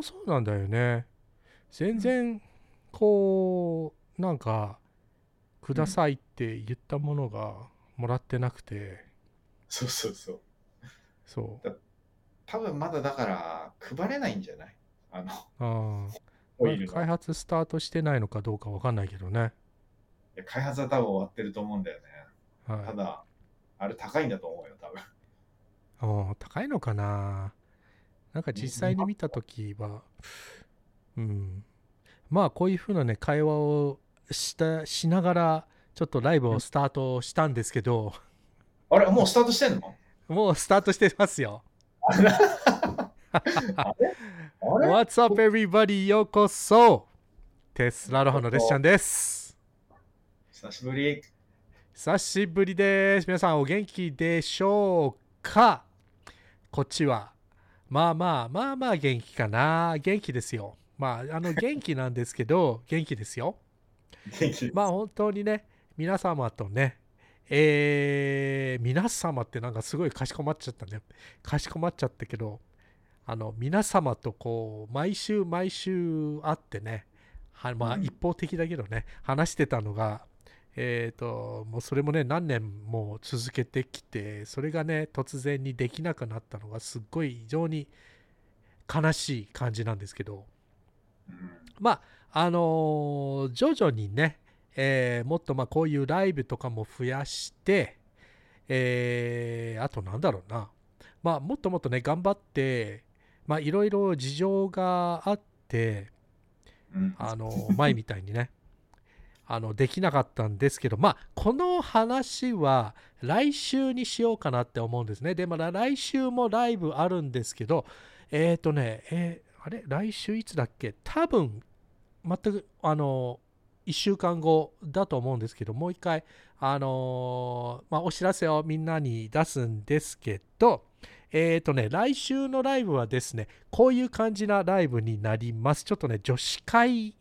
もそうなんだよね。全然こうなんかくださいって言ったものがもらってなくて、そうそうそう。そう。多分まだだから配れないんじゃない？あの、あ。開発スタートしてないのかどうかわかんないけどね、開発は多分終わってると思うんだよね。はい、ただ、あれ高いんだと思うよ、多分。あー高いのかななんか実際に見た時はうん。まあこういうふうなね会話をしたしながらちょっとライブをスタートしたんですけど、あれもうスタートしてんの？もうスタートしてますよ。What's up everybody? ようこそ。テスラロハのレッシャンです。久しぶり。久しぶりです。皆さんお元気でしょうか？こっちはまあまあまあまあ元気かな。元気ですよ。まああの元気なんですけど 元気ですよ。元気まあ本当にね皆様とねえー、皆様ってなんかすごいかしこまっちゃったね。かしこまっちゃったけどあの皆様とこう毎週毎週会ってねはまあうん。一方的だけどね、話してたのがえー、ともうそれもね何年も続けてきてそれがね突然にできなくなったのがすっごい非常に悲しい感じなんですけど。うん。まああのー徐々にね、えーもっとまあこういうライブとかも増やして、えーあとなんだろうな、まあ、もっともっとね頑張ってまあいろいろ事情があってうん。あの前みたいにねあのできなかったんですけどまあこの話は来週にしようかなって思うんですね。でまだ来週もライブあるんですけどえっ、とねえーあれ？来週いつだっけ？多分全くあの1週間後だと思うんですけどもう一回あのまあ、お知らせをみんなに出すんですけどえっ、とね来週のライブはですねこういう感じなライブになります。ちょっとね女子会い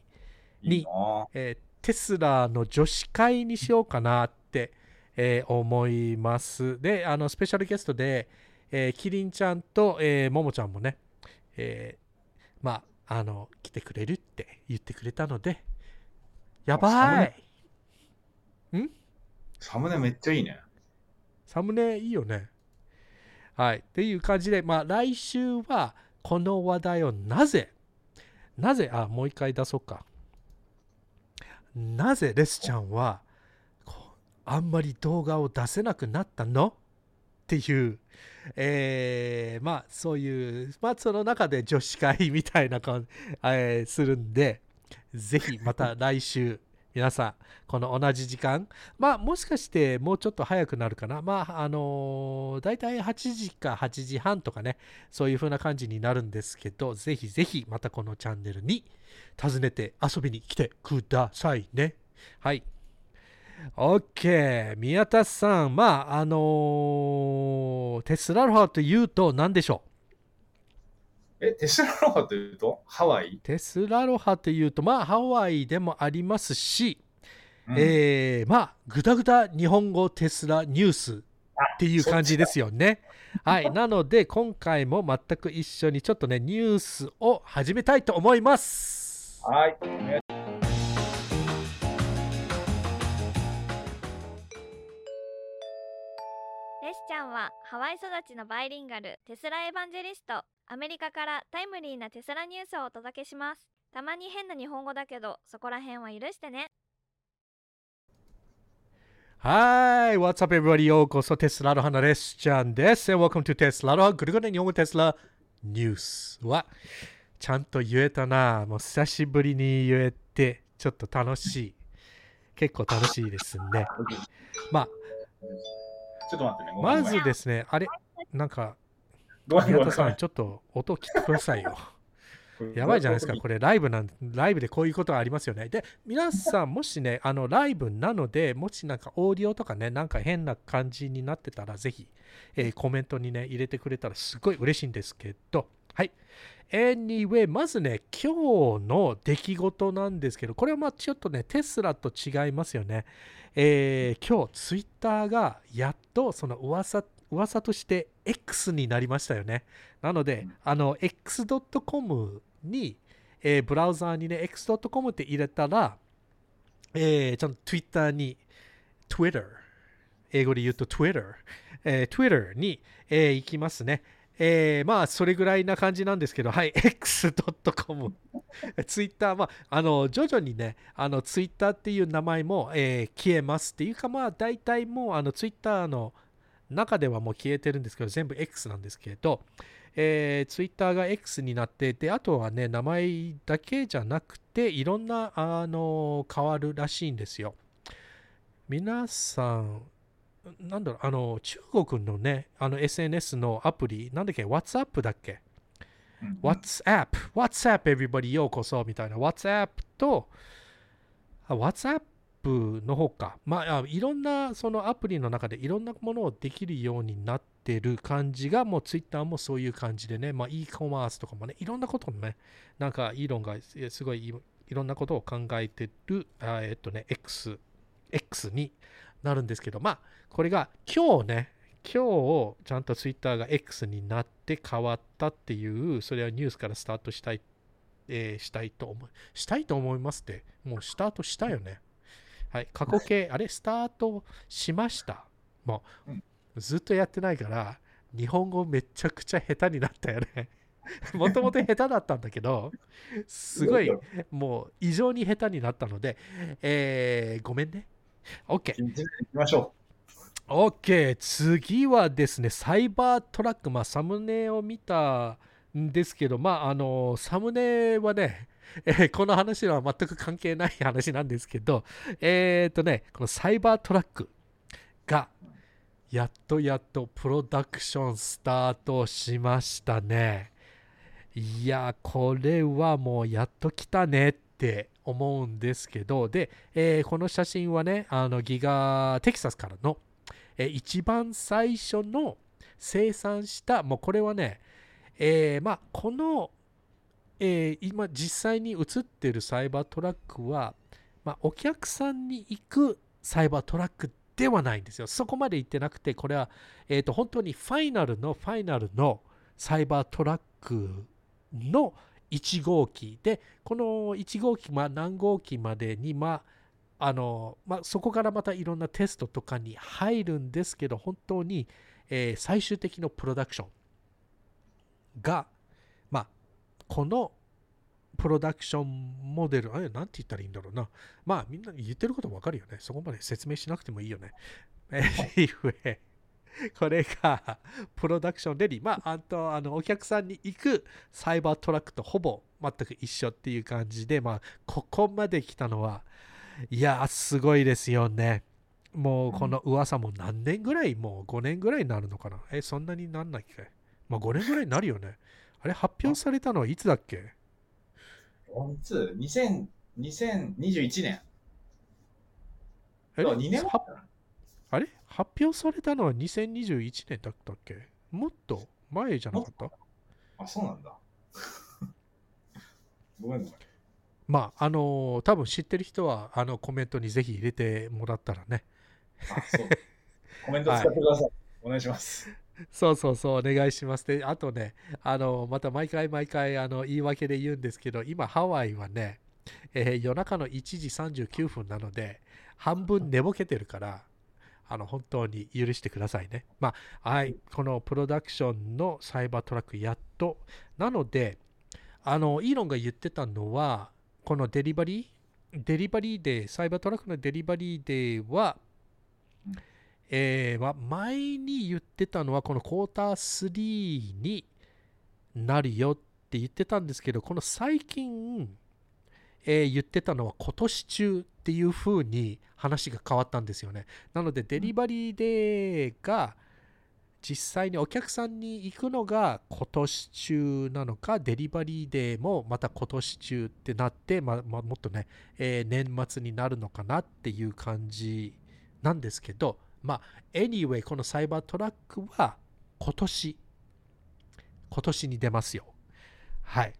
いな。えーテスラの女子会にしようかなって、えー思います。で、あのスペシャルゲストで、えーキリンちゃんと、えーももちゃんもね、えーまあ、あの、来てくれるって言ってくれたので、やばいサムネめっちゃいいね。サムネいいよね。はい。っていう感じで、まあ、来週はこの話題をなぜ、なぜ、あ、もう一回出そうか。なぜレスちゃんは、あんまり動画を出せなくなったの？っていう、えーまあ、そういう、まあ、その中で女子会みたいな感じ、えーするんで、ぜひまた来週、皆さん、この同じ時間、まあもしかしてもうちょっと早くなるかな。まああのー、大体8時か8時半とかね、そういう風な感じになるんですけど、ぜひぜひまたこのチャンネルに訪ねて遊びに来てくださいね。はい。OK。宮田さん、まああのーテスラロハというと何でしょう？え、テスラロハというと？ハワイ、テスラロハというと、まあハワイでもありますし、うんえーまあ、ぐだぐだ日本語テスラニュースっていう感じですよね。はい。なので、今回も全く一緒にちょっとね、ニュースを始めたいと思います。はい。ねレスちゃんはハワイ育ちのバイリンガルテスラエヴァンジェリストアメリカからタイムリーなテスラニュースをお届けしますたまに変な日本語だけどそこら辺は許してねはい。What's up, everybody? ようこそ、テスラロハのレスちゃんです。And welcome to テスラロハ。ぐるぐる日本語テスラニュースは、ちゃんと言えたな。もう久しぶりに言えて、ちょっと楽しい。結構楽しいですね。まあ、ちょっと待ってね。まずですね、あれ、なんか、ごめんごめん宮田さん、ちょっと音切ってくださいよ。やばいじゃないですか、これライブなんライブでこういうことがありますよね。で、皆さん、もしね、あのライブなので、もしなんかオーディオとかね、なんか変な感じになってたら、ぜひ、えーコメントにね、入れてくれたらすごい嬉しいんですけど、はい。Anyway、まずね、今日の出来事なんですけど、これはまあちょっとね、テスラと違いますよね。えー今日、ツイッターがやっとその噂噂として X になりましたよね。なので、うんあの、x.com に、えーブラウザーにね、x.com って入れたら、えーちゃんと Twitter に、Twitter、英語で言うと Twitter、えー Twitter に、えー行きますね。えーまあ、それぐらいな感じなんですけど、はい、x.com、Twitter、まあ、あの、徐々にね、あの、Twitter っていう名前も、えー消えますっていうか、まあ、大体もう、あの、Twitter の中ではもう消えてるんですけど、全部 X なんですけど、えー、Twitter が X になって、で、あとはね、名前だけじゃなくて、いろんな、あの、変わるらしいんですよ。皆さん、なんだろう、あの、中国のね、あの SNS のアプリ、なんだっけ、WhatsApp だっけ？うん。WhatsApp、WhatsApp everybody ようこそみたいな。WhatsApp とあ WhatsApp の方か、まあ、いろんなそのアプリの中でいろんなものをできるようになってる感じがもう Twitter もそういう感じでね、まあ、e コマースとかもねいろんなことねなんかイーロンがすごいいろんなことを考えてるえっとね X, X になるんですけどまあこれが今日ね今日ちゃんと Twitter が X になって変わったっていうそれはニュースからスタートしたい、えーしたいと思う。したいと思いますってもうスタートしたよね。はい。過去形 あれスタートしました？もう、うん。ずっとやってないから日本語めちゃくちゃ下手になったよね。もともと下手だったんだけどすごいもう異常に下手になったので、えーごめんね。OK 行きましょ OK 次はですねサイバートラック。まあサムネを見たんですけどまああのサムネはねえ ーこの話は全く関係ない話なんですけどえっ、とねこのサイバートラックがやっとやっとプロダクションスタートしましたね。いやこれはもうやっと来たねって思うんですけどで、えーこの写真はねあのギガテキサスからのえー一番最初の生産した、もうこれはね、えーまあ、この、えー今実際に映っているサイバートラックは、まあ、お客さんに行くサイバートラックではないんですよ。そこまで行ってなくて、これは、えーと本当にファイナルのファイナルのサイバートラックの1号機で、この1号機、まあ、何号機までに、まあ、あのまあ、そこからまたいろんなテストとかに入るんですけど、本当に、えー最終的のプロダクションが、このプロダクションモデル、あれ、なんて言ったらいいんだろうな。まあ、みんな言ってることわかるよね。そこまで説明しなくてもいいよね。anyway これがプロダクションレディ。まあ、あとあのお客さんに行くサイバートラックとほぼ全く一緒っていう感じで、まあ、ここまで来たのは、いや、すごいですよね。もうこの噂も何年ぐらい、もう5年ぐらいになるのかな？え、そんなになんないっけ？まあ5年ぐらいになるよね。あれ、発表されたのはいつだっけ？う。いつ ?2000 2021年。え2年あれ？発表されたのは2021年だったっけ？もっと前じゃなかった？あ、そうなんだ。ごめんごめん。まあ、あのー多分知ってる人はあのコメントにぜひ入れてもらったらね。あ、そう。コメント使ってください。お願いします。そうそうそう、お願いします。で、あとね、あの、また毎回毎回、あの、言い訳で言うんですけど、今、ハワイはね、えー夜中の1時39分なので、半分寝ぼけてるから、あの、本当に許してくださいね。まあ、はい、このプロダクションのサイバートラック、やっと。なので、あの、イーロンが言ってたのは、このデリバリー、デリバリーデー、サイバートラックの delivery day は、えーまあ前に言ってたのはこのクォーター3になるよって言ってたんですけどこの最近、えー言ってたのは今年中っていう風に話が変わったんですよね。なので delivery day が実際にお客さんに行くのが今年中なのかデリバリーデーもまた今年中ってなって、まあまあ、もっとね、えー年末になるのかなっていう感じなんですけどまあ、anyway、このサイバートラックは今年、今年に出ますよ。はい。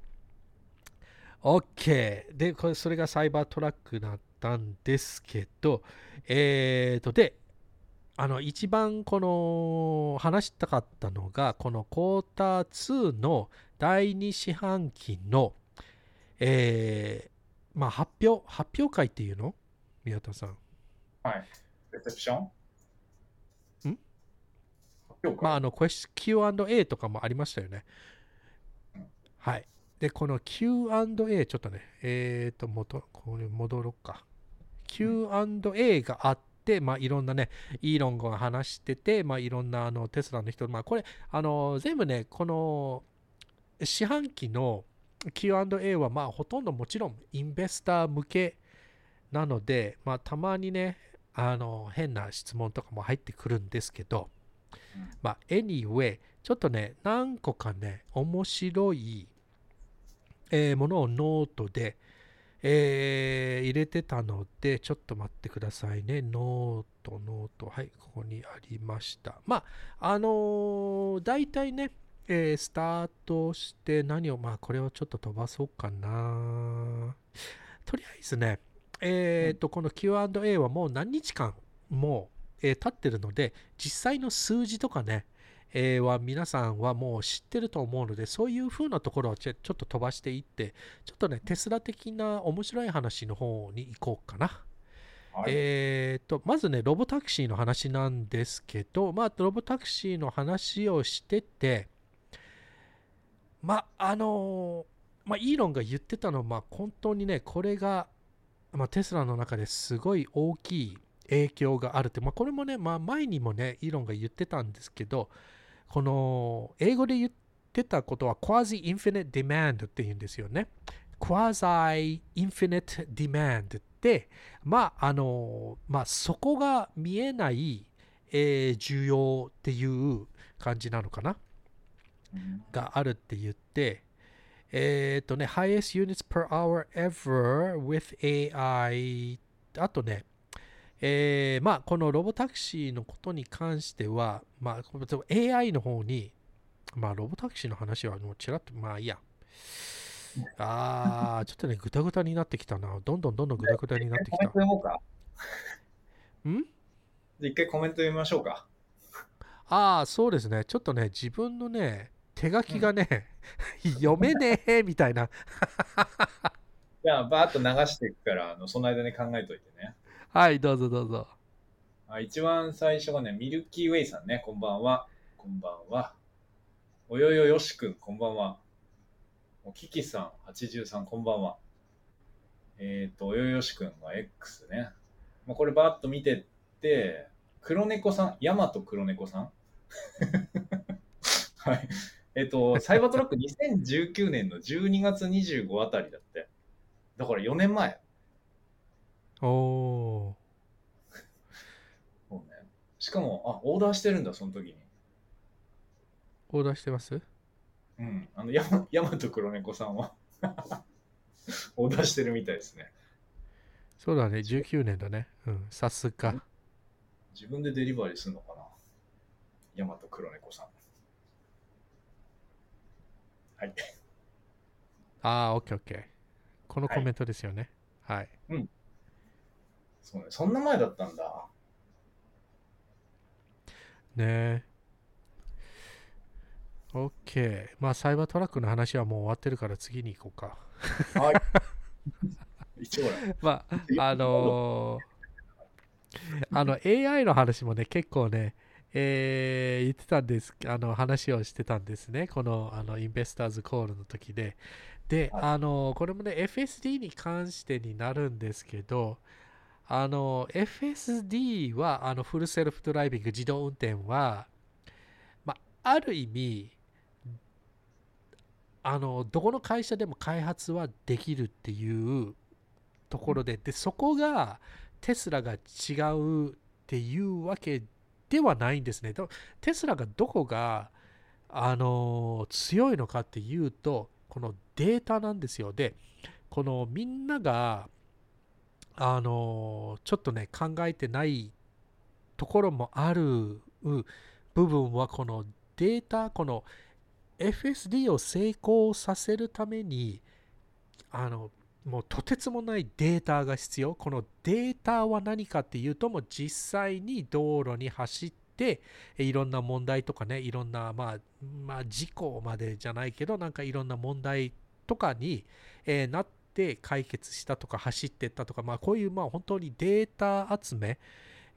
OK。で、これそれがサイバートラックだったんですけど、えーと、で、あの一番この話したかったのがこのクォーター2の第2四半期の、えーまあ、発表発表会っていうの？宮田さん。はい。レセプション？まあ、あの、Q&A とかもありましたよね。はい。で、この Q&A、ちょっとね、えっ、と、戻これ戻ろうか。Q&A があって、まあ、いろんなね、イーロンが話してて、まあ、いろんなあのテスラの人、まあ、これ、あの、全部ね、この四半期の Q&A は、まあ、ほとんどもちろんインベスター向けなので、まあ、たまにね、あの、変な質問とかも入ってくるんですけど、まあ、anyway、ちょっとね、何個かね、面白い、えーものをノートで、えー入れてたので、ちょっと待ってくださいね。ノート、ノート。はい、ここにありました。まあ、あのー大体ね、えースタートして何を、まあ、これをちょっと飛ばそうかな。とりあえずね、えっ、と、この Q&A はもう何日間も、えー経ってるので、実際の数字とかね、えーは皆さんはもう知ってると思うので、そういう風なところをちょっと飛ばしていって、ちょっとね、テスラ的な面白い話の方に行こうかな。はいえーと、まずね、ロボタクシーの話なんですけど、まあ、ロボタクシーの話をしてて、まあ、あのーまあ、イーロンが言ってたのは、まあ、本当にね、これが、まあ、テスラの中ですごい大きい影響があるって、まあ、これもね、まあ、前にもね、イーロンが言ってたんですけど、この、英語で言ってたことは、quasi infinite demand って言うんですよね。quasi infinite demand って、まあ、あの、まあ、そこが見えない、えー需要っていう感じなのかな？うんがあるって言って、えっ、とね、highest units per hour ever with AI あとね、えーまあ、このロボタクシーのことに関しては、まあ、AI の方に、まあ、ロボタクシーの話はもうちらっと、まあいいや。あー、ちょっとね、ぐたぐたになってきたな。どんどんどんどんぐたぐたになってきコメントた。読もうか。ん？一回コメント読みましょうか。ああ、そうですね。ちょっとね、自分のね、手書きがね、読めねえみたいな。じゃあ、バーッと流していくから、あのその間に考えといてね。はい、どうぞどうぞ。あ一番最初がね、ミルキーウェイさんね、こんばんは。こんばんは。およよよしくん、こんばんは。おキキさん、83、こんばんは。えっ、と、およよしくんが X ね。まあ、これバーッと見てって、黒猫さん、ヤマト黒猫さん？はい。えっ、と、サイバートラック2019年の12月25あたりだって。だから4年前。おー。そうね。しかも、あ、オーダーしてるんだ、その時に。オーダーしてます？うん。あの、ヤマヤマト黒猫さんは、オーダーしてるみたいですね。そうだね、19年だね。うん、さすが。自分でデリバリーするのかな？ヤマト黒猫さん。はい。ああ、オッケーオッケー。このコメントですよね。はい。そうね。そんな前だったんだ。ねえ。オッケー。まあ、サイバートラックの話はもう終わってるから次に行こうか。はい。一応。まあ、あのーあの AI の話もね、結構ね、えー言ってたんです、あの話をしてたんですね、このあのインベスターズコールの時で。で、はいあのこれもね、FSD に関してになるんですけど、あの FSD はあのフルセルフドライビング、自動運転は、まあ、ある意味、あのどこの会社でも開発はできるっていうところで、でそこがテスラが違うっていうわけではないんですね。テスラがどこが、あの強いのかっていうと、このデータなんですよ。で、このみんなが、あのちょっとね、考えてないところもある部分は、このデータ、この FSD を成功させるために、あの、もうとてつもないデータが必要。このデータは何かっていうと、もう実際に道路に走って、いろんな問題とかね、いろんな、まあ、まあ、事故までじゃないけど、なんかいろんな問題とかに、えーなって解決したとか走ってったとか、まあ、こういう、まあ、本当にデータ集め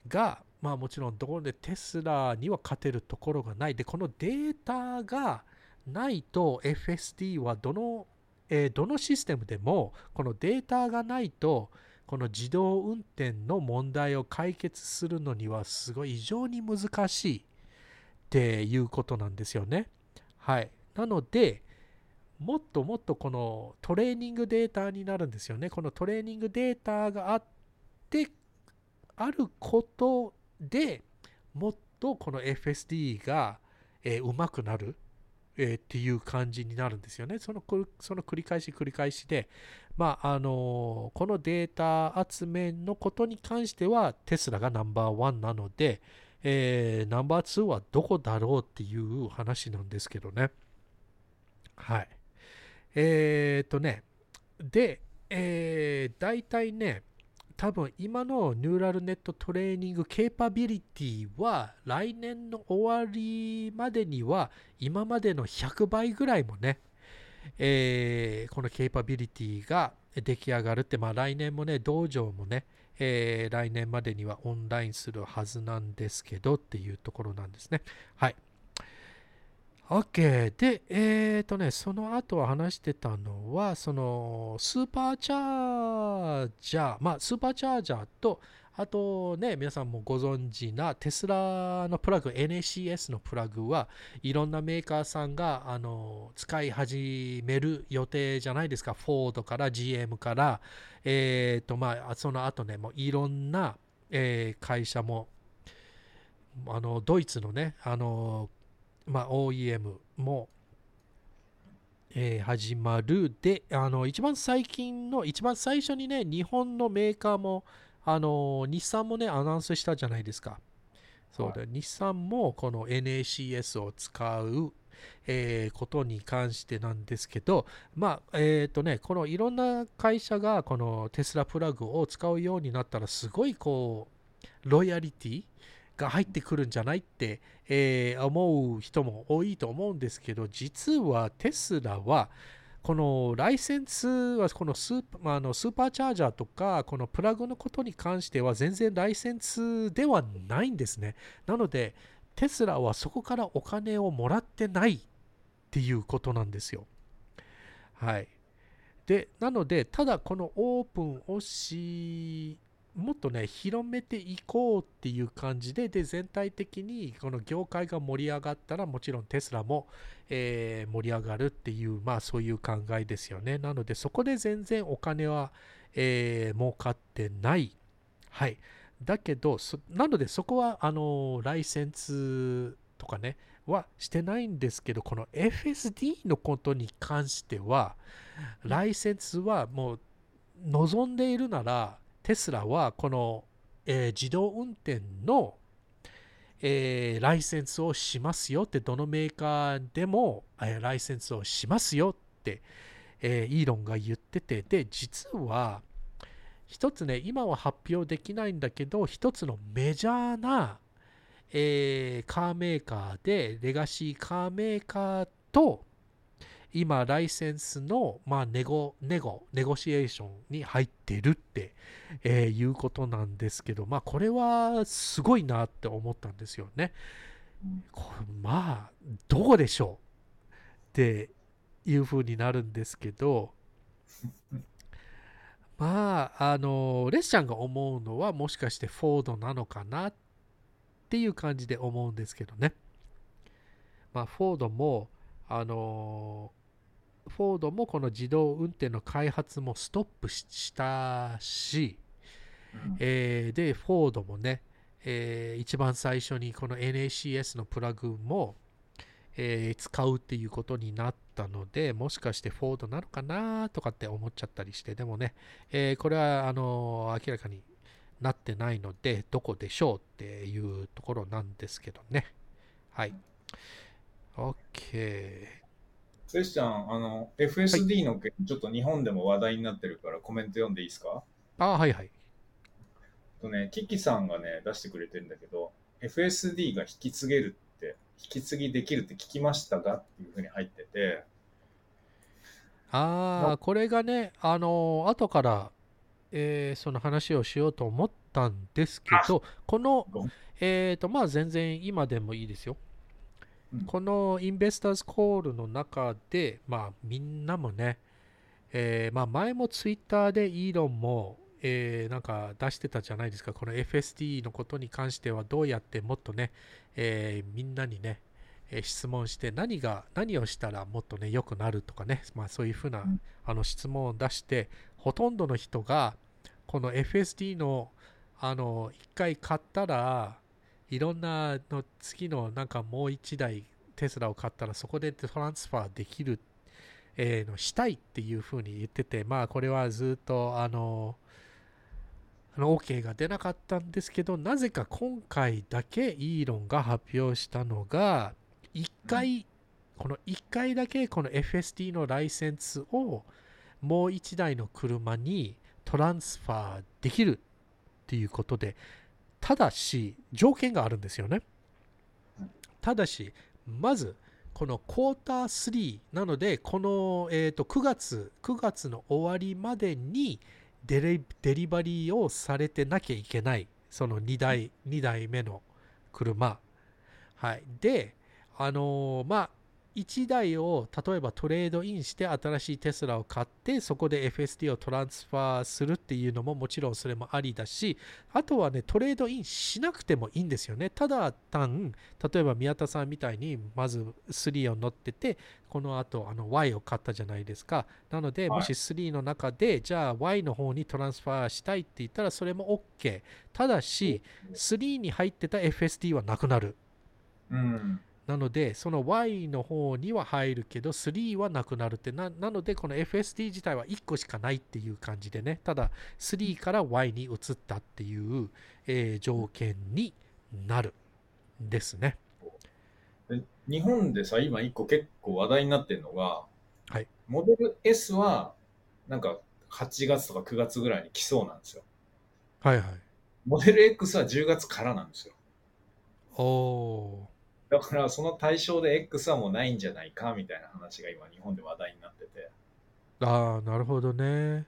が、まあ、もちろんどこでテスラには勝てるところがない。で、このデータがないと FSD はどの、えーどのシステムでもこのデータがないとこの自動運転の問題を解決するのにはすごい異常に難しいっていうことなんですよね。はい。なので、もっともっとこのトレーニングデータになるんですよね。このトレーニングデータがあって、あることでもっとこの FSD が、えー上手くなる、えーっていう感じになるんですよね。そのその繰り返し繰り返しで、まああのーこのデータ集めのことに関してはテスラがナンバーワンなので、えーナンバーツーはどこだろうっていう話なんですけどね。はい。えーっとね、で、えー、大体ね、多分今のニューラルネットトレーニングケーパビリティは来年の終わりまでには今までの100倍ぐらいもね、えーこのケーパビリティが出来上がるって、まあ来年もね、道場もね、えー来年までにはオンラインするはずなんですけどっていうところなんですね。はい。OK。で、えっ、とね、その後話してたのは、そのスーパーチャージャー、まあスーパーチャージャーと、あとね、皆さんもご存知なテスラのプラグ、NACS のプラグはいろんなメーカーさんがあの使い始める予定じゃないですか。フォードから GM から、えっ、とまあその後ね、もういろんな、えー会社も、あのドイツのね、あのまあ、OEM も、えー始まる。で、あの、一番最近の、一番最初にね、日本のメーカーも、あの、日産もね、アナウンスしたじゃないですか。そうで、日産もこの NACS を使う、えーことに関してなんですけど、まあ、えっ、とね、このいろんな会社がこのテスラプラグを使うようになったら、すごいこう、ロイヤリティが入ってくるんじゃないって、えー思う人も多いと思うんですけど、実はテスラは、このライセンスはこのスーパー,、のスーパーチャージャーとか、このプラグのことに関しては全然ライセンスではないんですね。なので、テスラはそこからお金をもらってないっていうことなんですよ。はい。で、なので、ただこのオープンをし、もっとね、広めていこうっていう感じで、で、全体的にこの業界が盛り上がったら、もちろんテスラも、えー盛り上がるっていう、まあそういう考えですよね。なので、そこで全然お金は、えー儲かってない。はい。だけど、なのでそこは、あの、ライセンスとかね、はしてないんですけど、この FSD のことに関しては、ライセンスはもう望んでいるなら、テスラはこの、えー自動運転の、えーライセンスをしますよって、どのメーカーでも、えーライセンスをしますよって、えイーロンが言ってて、で、実は、一つね、今は発表できないんだけど、一つのメジャーな、えーカーメーカーで、レガシーカーメーカーと、今、ライセンスの、まあ、ネゴ、ネゴ、ネゴシエーションに入ってるって、えーいうことなんですけど、まあ、これはすごいなって思ったんですよね。まあ、どこでしょうっていうふうになるんですけど、まあ、あの、レッシャンが思うのは、もしかしてフォードなのかなっていう感じで思うんですけどね。まあ、フォードも、あのフォードもこの自動運転の開発もストップししたし、えーで、フォードもね、えー一番最初にこの NACS のプラグも、えー使うっていうことになったので、もしかしてフォードなのかなとかって思っちゃったりして、でもね、えーこれはあの明らかになってないので、どこでしょうっていうところなんですけどね。はい。OK。セシちゃん、あの、FSD の件、ちょっと日本でも話題になってるからコメント読んでいいですか？ああ、はいはい。とね、キキさんがね、出してくれてるんだけど、FSD が引き継げるって、引き継ぎできるって聞きましたがっていうふうに入ってて、ああ、これがね、あのー後から、えーその話をしようと思ったんですけど、このえっ、と、まあ全然今でもいいですよ。うん。このインベスターズコールの中で、まあみんなもね、えーまあ前もツイッターでイーロンも、えーなんか出してたじゃないですか、この FSD のことに関してはどうやってもっとね、えーみんなにね、えー質問して何が、何をしたらもっとね、良くなるとかね、まあそういうふうな、うん。あの質問を出して、ほとんどの人が、この FSD の、あの、一回買ったら、いろんなの次のなんかもう一台テスラを買ったらそこでトランスファーできる、えーのしたいっていうふうに言ってて、まあこれはずっとあの、あの OK が出なかったんですけど、なぜか今回だけイーロンが発表したのが、1回、この1回だけこの FSD のライセンスをもう1台の車にトランスファーできるっていうことで、ただし、条件があるんですよね。ただし、まず、このクォーター3なので、この、えー、と9月、9月の終わりまでにデリデリバリーをされてなきゃいけない、その2台 ,2 台目の車。はい、で、あのーまあ、1台を例えばトレードインして新しいテスラを買ってそこで FSD をトランスファーするっていうのももちろんそれもありだしあとはねトレードインしなくてもいいんですよね。ただ単例えば宮田さんみたいにまず3を乗っててこの後あの Y を買ったじゃないですか。なのではい。もし3の中でじゃあ Y の方にトランスファーしたいって言ったらそれも OK ただし3に入ってた FSD はなくなる。うん。なので、その Y の方には入るけど、3はなくなるってな、なので、この FSD 自体は1個しかないっていう感じでね、ただ、3から Y に移ったっていう、えー条件になるんですね。で日本でさ、今一個結構話題になってるのが、はいモデル S は、なんか8月とか9月ぐらいに来そうなんですよ。はいはい。モデル X は10月からなんですよ。おだからその対象で X はもうないんじゃないかみたいな話が今日本で話題になってて。ー。ああ、なるほどね。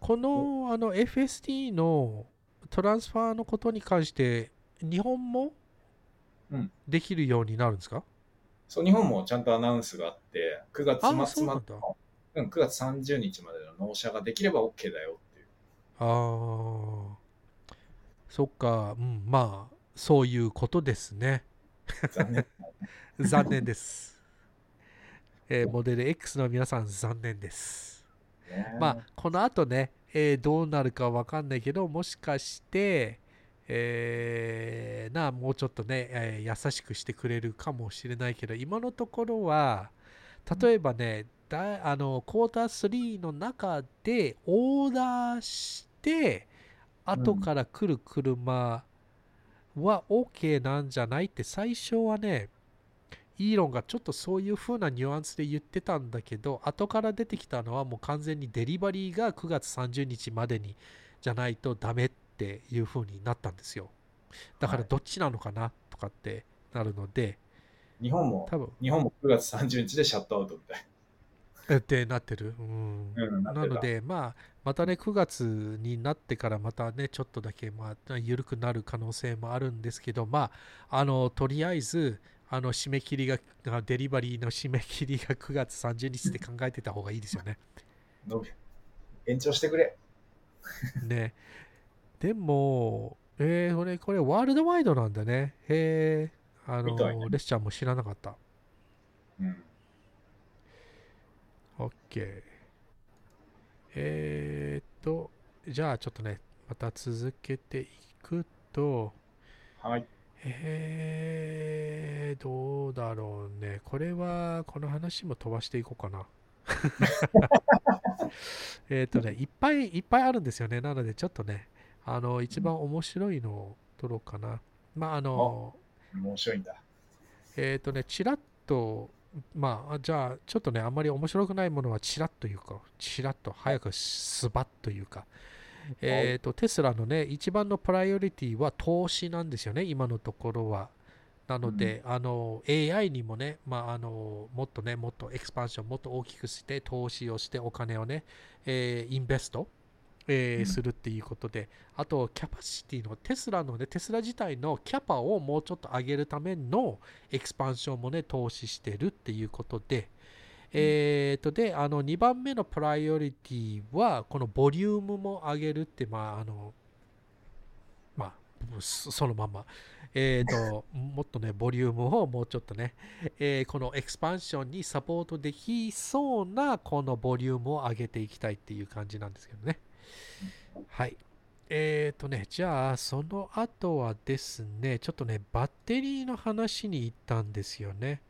このあの FSD のトランスファーのことに関して、日本もうんできるようになるんですか、そう、日本もちゃんとアナウンスがあって、9月末までうん、9月30日までの納車ができれば OK だよっていう。ああ、そっか、うん、まあ、そういうことですね。残念。残念です。えーモデル X の皆さん、残念です。ねまあ、この後ね、えーどうなるかわかんないけど、もしかして、えーなあ、もうちょっとね、えー優しくしてくれるかもしれないけど、今のところは、例えばね、だあのクォーター3の中でオーダーして、後から来る車は OK なんじゃないって最初はね、イーロンがちょっとそういう風なニュアンスで言ってたんだけど、後から出てきたのはもう完全にデリバリーが9月30日までにじゃないとダメっていう風になったんですよ。だからはいどっちなのかなとかってなるので、日本も、多分日本も9月30日でシャットアウトみたい。ってなってる。うんうん、なの、で、まあ、またね、9月になってからまたね、ちょっとだけ、まあ、緩くなる可能性もあるんですけど、まあ、あの、とりあえず、あの、締め切りが、あデリバリーの締め切りが9月30日って考えてた方がいいですよね。延長してくれ。ね。でも、えー、これ、これ、ワールドワイドなんだね。へえ、あみたいねの、レスちゃんも知らなかった。うん。OK。えー、っと、じゃあちょっとね、また続けていくと、はい。えー、どうだろうね。これは、この話も飛ばしていこうかな。えっとね、いっぱいいっぱいあるんですよね。なので、ちょっとね、あの、一番面白いのを取ろうかな。まあ、あの、面白いんだ。えっ、とね、ちらっとまあ、じゃあ、ちょっとね、あんまり面白くないものはチラッというか、チラッと早くスバッというか、えっ、と、テスラのね、一番のプライオリティは投資なんですよね、今のところは。なので、あの AI にもね、まあ、あのもっとね、もっとエクスパンション、もっと大きくして、投資をして、お金をね、えー invest、えーうん。するっていうことで、あと、キャパシティの、テスラのね、テスラ自体のキャパをもうちょっと上げるための expansion もね、投資してるっていうことで、えー、とであの2番目のプライオリティはこのボリュームも上げるってまああのまあそそのまんま。えー、と もっとねボリュームをもうちょっとね、えーこの expansion にサポートできそうなこのボリュームを上げていきたいっていう感じなんですけどねはいえー、とねじゃあその後はですねちょっとねバッテリーの話に行ったんですよね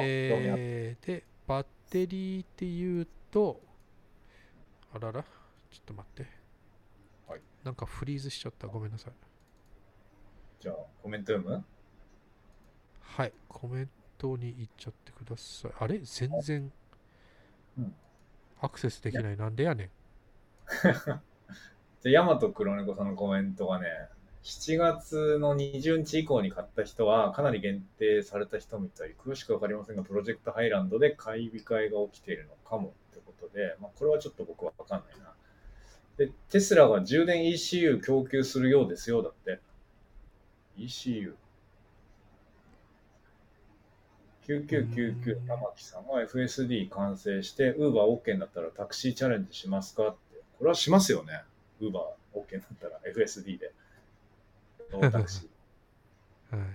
えーで、バッテリーっていうと、あらら、ちょっと待って。はいなんかフリーズしちゃった。ごめんなさい。じゃあ、コメント読む？はい、コメントに行っちゃってください。あれ？全然うんアクセスできない。なんでやねん。じゃあ、ヤマト黒猫さんのコメントがね、7月の20日以降に買った人はかなり限定された人みたい。詳しくわかりませんが、プロジェクトハイランドで買い控えが起きているのかもってことで、まあ、これはちょっと僕はわかんないな。で、テスラが充電 ECU 供給するようですよ、だって。ECU。9999玉木さんが FSD 完成して、Uber OK になったらタクシーチャレンジしますか？って。これはしますよね。Uber OK になったら FSD で。ノータクシー。はい。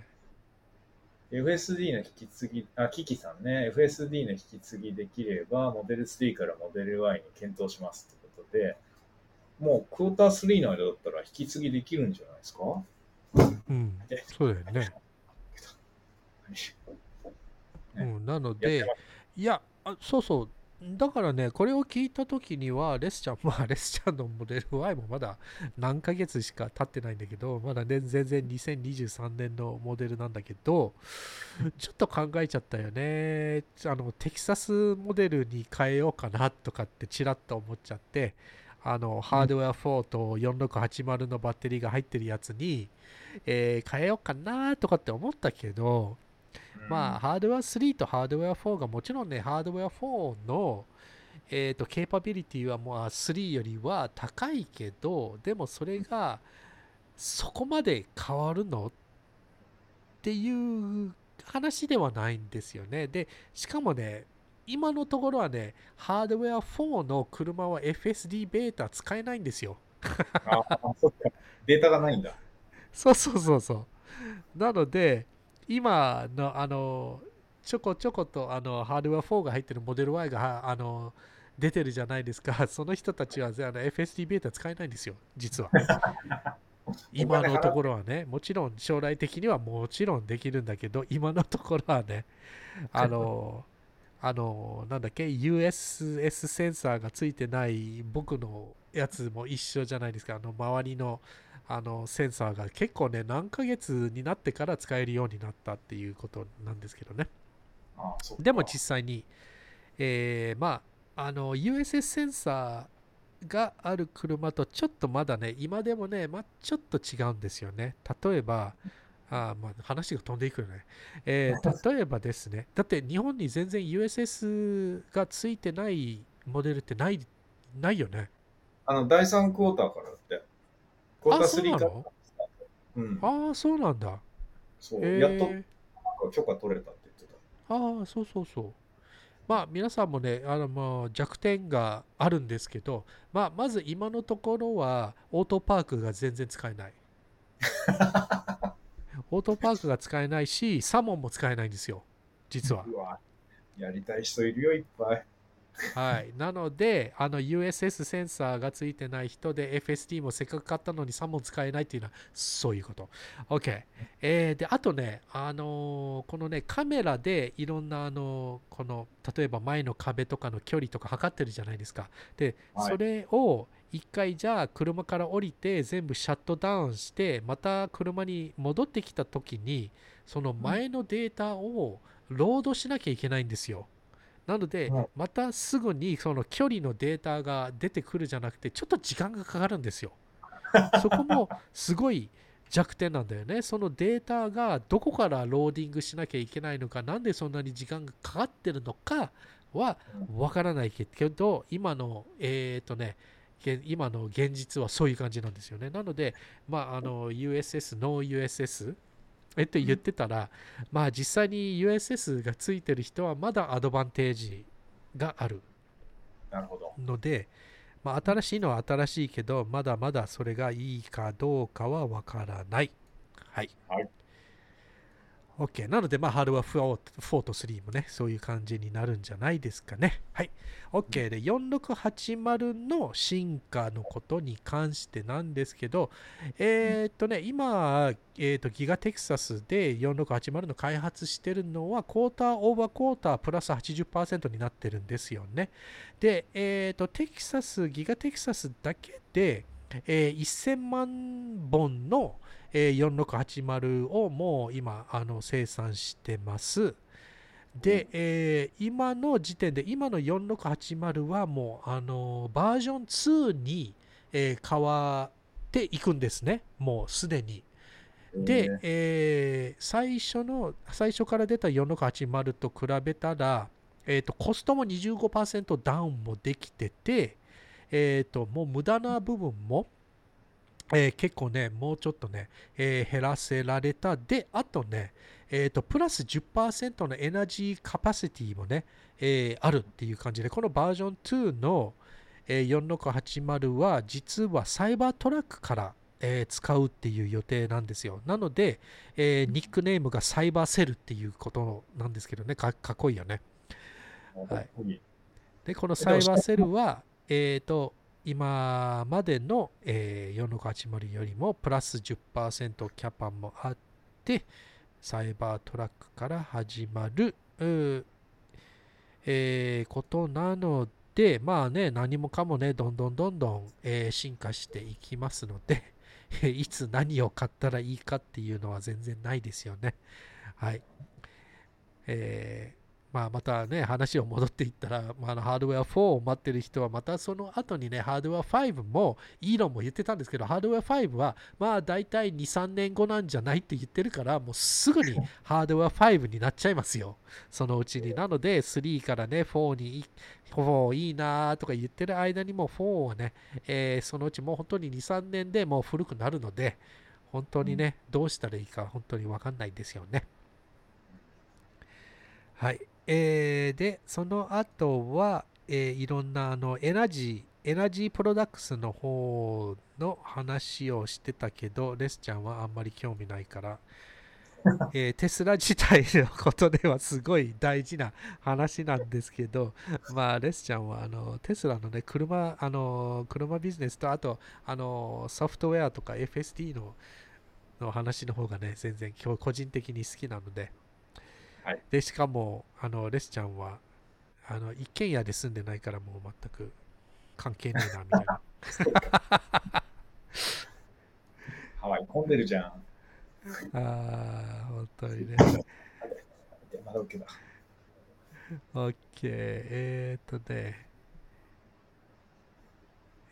FSD の引き継ぎ、あ、キキさんね、FSD の引き継ぎできれば、モデル3からモデル Y に検討しますってことで、もうクォーター3の間だったら引き継ぎできるんじゃないですか？うん、そうだよね。うねん、なのでま、いやあ、そうそう。だからね、これを聞いたときには、レスちゃん、まあ、レスちゃんのモデル Y もまだ何ヶ月しか経ってないんだけど、まだ、ね、全然2023年のモデルなんだけど、ちょっと考えちゃったよね。あの、テキサスモデルに変えようかなとかってちらっと思っちゃって、あの、ハードウェア4と4680のバッテリーが入ってるやつに、えー変えようかなとかって思ったけど、まあ、ハードウェア3とハードウェア4がもちろんね、ハードウェア4の、えーと、ケーパビリティはもう3よりは高いけど、でもそれがそこまで変わるのっていう話ではないんですよね。で、しかもね、今のところはね、ハードウェア4の車は FSD ベータ使えないんですよ。ああ、そっか。データがないんだ。そうそうそうそう。なので、今の、あの、ちょこちょことあのハードウェア4が入ってるモデル Y がはあの出てるじゃないですか。その人たちはあの FSD ベータ使えないんですよ、実は。今のところはね、もちろん将来的にはもちろんできるんだけど、今のところはね、あの、あの、なんだっけ、USS センサーがついてない僕のやつも一緒じゃないですか。あの、周りのあのセンサーが結構ね、何ヶ月になってから使えるようになったっていうことなんですけどね。でも実際に、えーまあ、あの USS センサーがある車とちょっとまだね、今でもね、まあ、ちょっと違うんですよね。例えば、あーまあ、話が飛んでいくよね、えー 例えばですね、だって日本に全然 USS がついてないモデルってないないよね。あの、第3クォーターから。クォータあ、ー3から。ああ、そうなんだ。そう。えーやっとなんか許可取れたって言ってた。ああ、そうそうそう。まあ、皆さんもね、あのまあ弱点があるんですけど、まあ、まず今のところは、オートパークが全然使えない。オートパークが使えないし、サモンも使えないんですよ、実は。やりたい人いるよ、いっぱい。はい。なので、あの USS センサーがついてない人で FSD もせっかく買ったのにサモン使えないっていうのは、そういうこと。OK。えーで、あとね、あのーこのね、カメラでいろんな、あのーこの、例えば前の壁とかの距離とか測ってるじゃないですか。で、はいそれを一回じゃあ車から降りて全部シャットダウンして、また車に戻ってきた時に、その前のデータをロードしなきゃいけないんですよ。なのではい、またすぐにその距離のデータが出てくるじゃなくて、ちょっと時間がかかるんですよ。そこもすごい弱点なんだよね。そのデータがどこからローディングしなきゃいけないのか、なんでそんなに時間がかかってるのかはわからないけど、今の、えっ、とね、現今の現実はそういう感じなんですよね。なので、まあ、あの USS、ノー USS えって言ってたら、まあ実際に USS がついてる人はまだアドバンテージがある。ので、まあ、新しいのは新しいけど、まだまだそれがいいかどうかはわからない。はい。はい。OK。なので、まあ、ハードは4 4と3もね、そういう感じになるんじゃないですかね。はい。OK。で、4680の進化のことに関してなんですけど、えーっとね、今、えーっと、ギガテキサスで4680の開発してるのは、クォーターオーバークォータープラス80%になってるんですよね。で、えー、とテキサス、ギガテキサスだけで、えー1000万本の、えー4680をもう今あの生産してます。で、えー今の時点で、今の4680はもうあのバージョン2に、えー変わっていくんですね、もうすでに。で、えー最初の、最初から出た4680と比べたら、えーと、コストも25%ダウンもできてて、えーと、もう無駄な部分も、えー結構ね、もうちょっとね、えー減らせられた。で、あとね、えーと、プラス10%のエナジーカパシティもね、えーあるっていう感じで、このバージョン2の、えー4680は実はサイバートラックから、えー使うっていう予定なんですよ。なので、えーニックネームがサイバーセルっていうことなんですけどね、かかっこいいよね。はいい。で、このサイバーセルは、えっ、と、今までの、えー4680よりもプラス10%キャパもあって、サイバートラックから始まる、えーことなので、まあね、何もかもね、どんどんどんどん、えー進化していきますので、いつ何を買ったらいいかっていうのは全然ないですよね。はい。えーまあ、またね、話を戻っていったら、まあ、あのハードウェア4を待ってる人は、またその後にね、ハードウェア5も、イーロンも言ってたんですけど、ハードウェア5は、まあ、大体2、3年後なんじゃないって言ってるから、もうすぐに ハードウェア5になっちゃいますよ。そのうちに。なので、3からね、4にい、4いいなーとか言ってる間にも、4はね、えーそのうちもう本当に2、3年でもう古くなるので、本当にね、どうしたらいいか本当にわかんないですよね。はい。えーで、その後は、えーいろんなあのエナジー、エナジープロダクツの方の話をしてたけど、レスちゃんはあんまり興味ないから、えーテスラ自体のことではすごい大事な話なんですけど、まあ、レスちゃんはあのテスラのね、車、あの車ビジネスと、あと、あのソフトウェアとか FSD のの話の方がね、全然今日個人的に好きなので、はいで、しかも、あの、レスちゃんは、あの、一軒家で住んでないからもう全く関係ないな、みたいな。ハワイ混んでるじゃん。ああ、本当にね。まだ受けだ。OK。えー、っとね。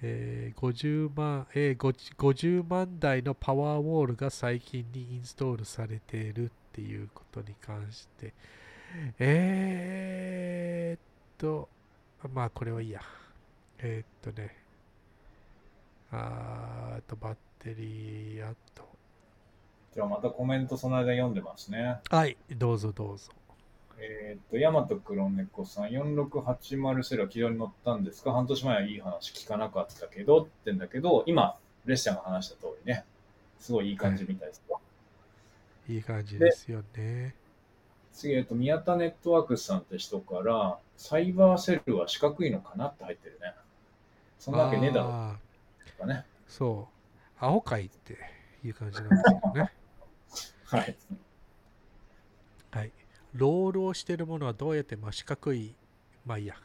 えー、50万、えー、50 50万台のパワーウォールが最近にインストールされているっていうことに関して。えー、っと、まあこれはいいや。えー、っとね。あーあとバッテリー、あと。じゃあまたコメントその間読んでますね。はい、どうぞどうぞ。えーっと、ヤマト黒猫さん、4680セルは軌道に乗ったんですか？半年前はいい話聞かなかったけどってんだけど、今、レッシャーが話した通りね、すごいいい感じみたいですよ。いい感じですよね。次、えっと、宮田ネットワークスさんって人から、サイバーセルは四角いのかなって入ってるね。そんなわけねえだろうかね。そう。アホかいっていう感じなんですけどね。はい。はい。ロールをしているものはどうやって、まあ、四角い、まあいいや。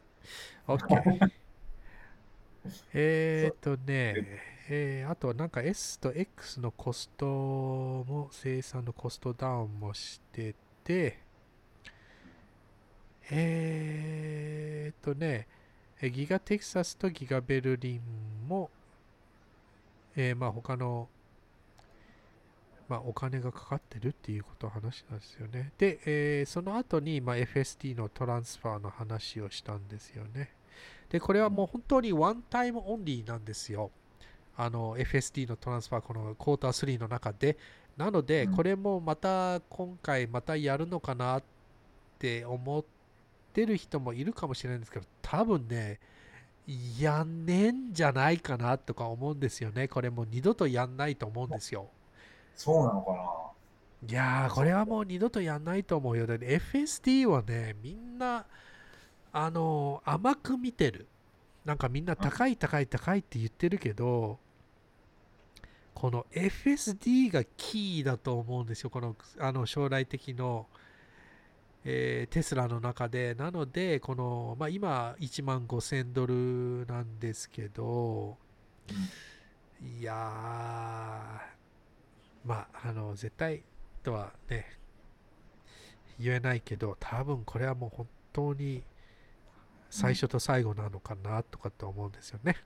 OK。えーっとね、えーあとなんか S と X のコストも生産のコストダウンもしてて、えー、っとね、えギガテキサスとギガベルリンも、えーまあ他の、まあ、お金がかかってるっていうことを話なんですよね。で、えーその後に、まあ、FST のトランスファーの話をしたんですよね。で、これはもう本当にワンタイムオンリーなんですよ。あの FST のトランスファー、このクォーター3の中で。なので、うんこれもまた今回またやるのかなって思ってる人もいるかもしれないんですけど、多分ね、やんねえんじゃないかなとか思うんですよね。これもう二度とやんないと思うんですよ。そうなのかないやー、これはもう二度とやんないと思うよ。だって FST はね、みんな、あのー甘く見てる。なんかみんな高い高い高いって言ってるけど、この FSD がキーだと思うんですよ。このあの将来的の、えーテスラの中で。なので、この、まあ、今1万5000ドルなんですけど、いやー、まあ、あの、絶対とはね、言えないけど、多分これはもう本当に最初と最後なのかなとかって思うんですよね。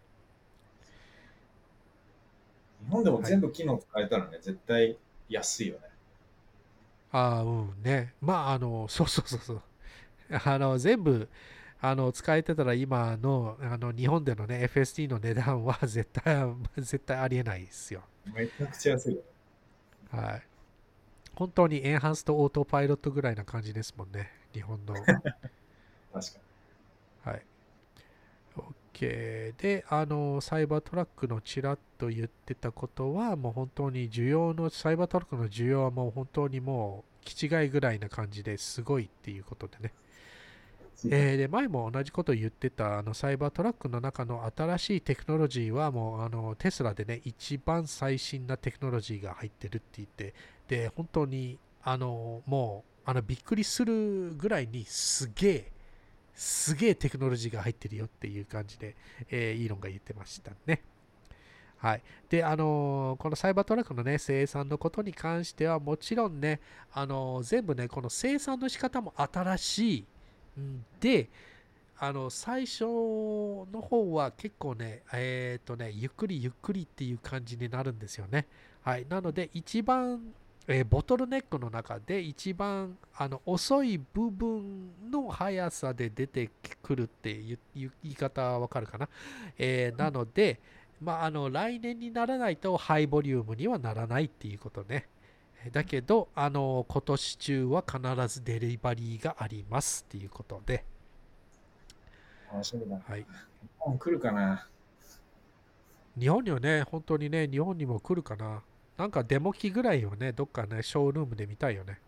日本でも全部機能使えたらね、絶対安いよね。ああ、うんね。まあ、あの、そうそうそうそう。あの、全部、あの、使えてたら今の、あの、日本でのね、FST の値段は 絶対、絶対ありえないですよ。めちゃくちゃ安いよね。はい。本当にエンハンスとオートパイロットぐらいな感じですもんね。日本の。確かに。はい。OK。で、あの、サイバートラックのちらっと言ってたことは、もう本当に需要の、サイバートラックの需要はもう本当にもう、気違いぐらいな感じですごいっていうことでね。えーで前も同じことを言ってたあのサイバートラックの中の新しいテクノロジーはもうあのテスラでね一番最新なテクノロジーが入ってるって言ってで本当にあのもうあのびっくりするぐらいにすげえすげえテクノロジーが入ってるよっていう感じで、えーイーロンが言ってましたね。はい。で、あのーこのサイバートラックのね、生産のことに関しては、もちろんね、あのー全部ね、この生産の仕方も新しい。んで、あの、最初の方は結構ね、えっ、とね、ゆっくりゆっくりっていう感じになるんですよね。はい。なので、一番、えーボトルネックの中で一番あの遅い部分の速さで出てくるっていう言い方わかるかな、えーなので、まあ、あの来年にならないとハイボリュームにはならないっていうことね。だけど、あの今年中は必ずデリバリーがありますっていうことで、楽しみだ。はい、日本来るかな？日本にはね、本当にね、日本にも来るかな？なんかデモ機ぐらいをね、どっかね、ショールームで見たいよね。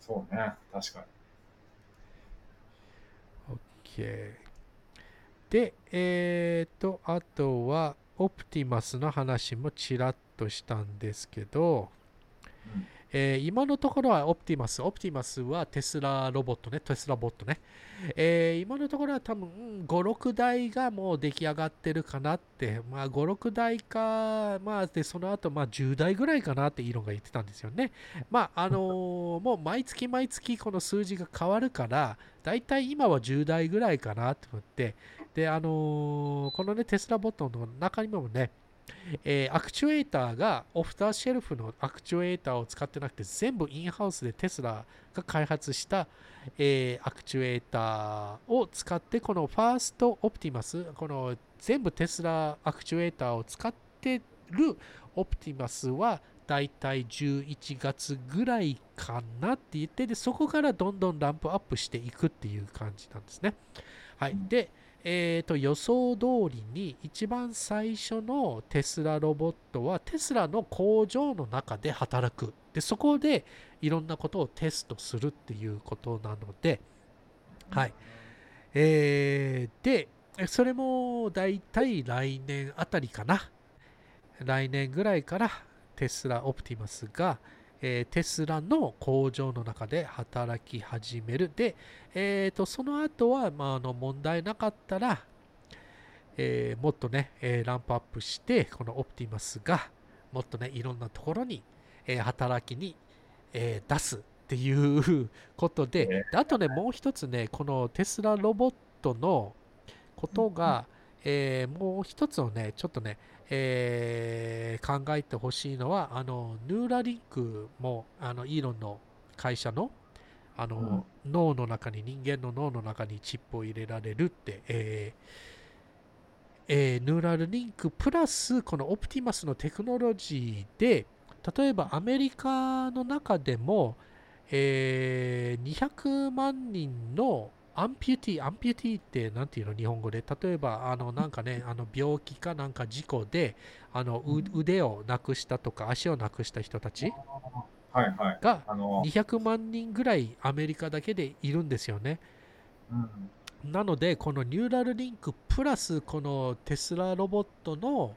そうね。確かに。OK。で、えっ、と、あとは、オプティマスの話もちらっとしたんですけど、うんえー今のところはオプティマス、オプティマスはテスラロボットね、テスラボットね。えー今のところは多分、うん5、6台がもう出来上がってるかなって、まあ5、6台か、まあで、その後、まあ10台ぐらいかなってイーロンが言ってたんですよね。まあ、あのー もう毎月毎月この数字が変わるから、だいたい今は10台ぐらいかなと思って、で、あのーこのね、テスラボットの中にもね、えーアクチュエーターがオフターシェルフのアクチュエーターを使ってなくて全部インハウスでテスラが開発した、えーアクチュエーターを使ってこのファーストオプティマスこの全部テスラアクチュエーターを使ってるオプティマスはだいたい11月ぐらいかなって言ってでそこからどんどんランプアップしていくっていう感じなんですね。はい、で、えー、と予想通りに一番最初のテスラロボットはテスラの工場の中で働く。でそこでいろんなことをテストするっていうことなので、はい。えーでそれもだいたい来年あたりかな。来年ぐらいからテスラオプティマスが、えーテスラの工場の中で働き始める。でえー、とその後は、まあ、あの問題なかったら、えーもっとね、えーランプアップして、このオプティマスがもっとね、いろんなところに、えー働きに、えー出すっていうことであとね、もう一つね、このテスラロボットのことが、えーもう一つをね、ちょっとね、えー考えてほしいのは、あの、ヌーラリンクも、あの、イーロンの会社の、あの、脳の中に、人間の脳の中にチップを入れられるって、えーえーヌーラルリンクプラスこのオプティマスのテクノロジーで例えばアメリカの中でも、えー200万人の amputee amputee ってなんていうの日本語で？例えばあのなんかね あの病気かなんか事故であのう腕をなくしたとか足をなくした人たちはいはい。があの、200万人ぐらいアメリカだけでいるんですよね。うんなので、このニューラルリンクプラスこのテスラロボットの、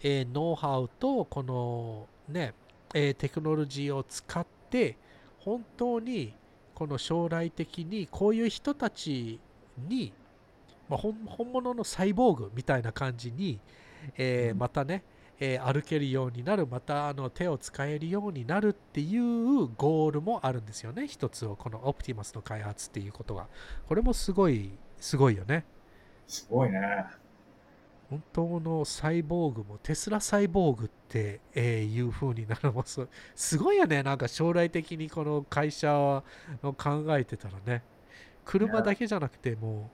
えーノウハウとこのね、えーテクノロジーを使って本当にこの将来的にこういう人たちに、まあ、本本物のサイボーグみたいな感じに、えーうん。またね、えー歩けるようになるまたあの手を使えるようになるっていうゴールもあるんですよね。一つをこのオプティマスの開発っていうことがこれもすごいすごいよね。すごいね。本当のサイボーグもテスラサイボーグって、えーいう風になるもす。すごいよね。なんか将来的にこの会社を考えてたらね。車だけじゃなくても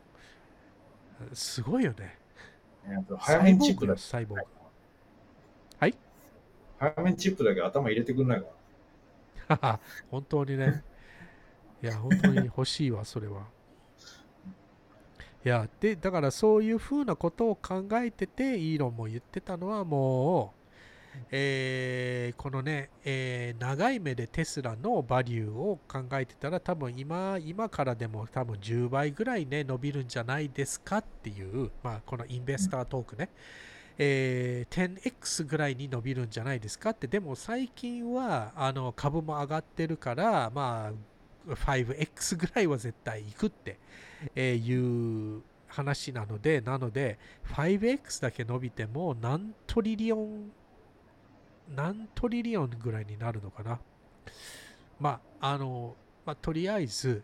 うすごいよね。早めにチップだけ。サイボーグ。早めにチップだけ頭入れてくんないか 本当にね。いや、本当に欲しいわ、それは。いや、で、だからそういうふうなことを考えてて、イーロンも言ってたのはもう、えーこのね、えー長い目でテスラのバリューを考えてたら、多分今、今からでも多分10倍ぐらいね、伸びるんじゃないですかっていう、まあ、このインベスタートークね。えー 10x ぐらいに伸びるんじゃないですかって、でも最近はあの株も上がってるから、まあ、5x ぐらいは絶対いくって、えーいう話なので、なので、5x だけ伸びても何トリリオン、何トリリオンぐらいになるのかな。まあ、あの、まあ、とりあえず、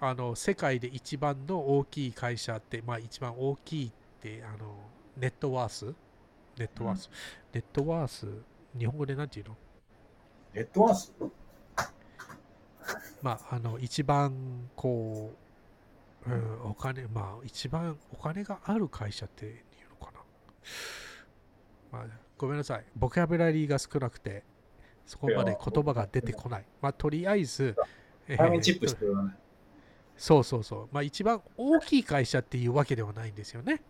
あの世界で一番の大きい会社って、まあ、一番大きいって、あのネットワース？ネットワース、ネットワース、日本語でなんていうの？ネットワース？まあ、あの、一番、こう、うん、お金、まあ、一番お金がある会社っていうのかな。まあ、ごめんなさい。ボキャブラリーが少なくて、そこまで言葉が出てこない。まあ、とりあえず、えーチップしてるよね。そうそうそう。まあ、一番大きい会社っていうわけではないんですよね。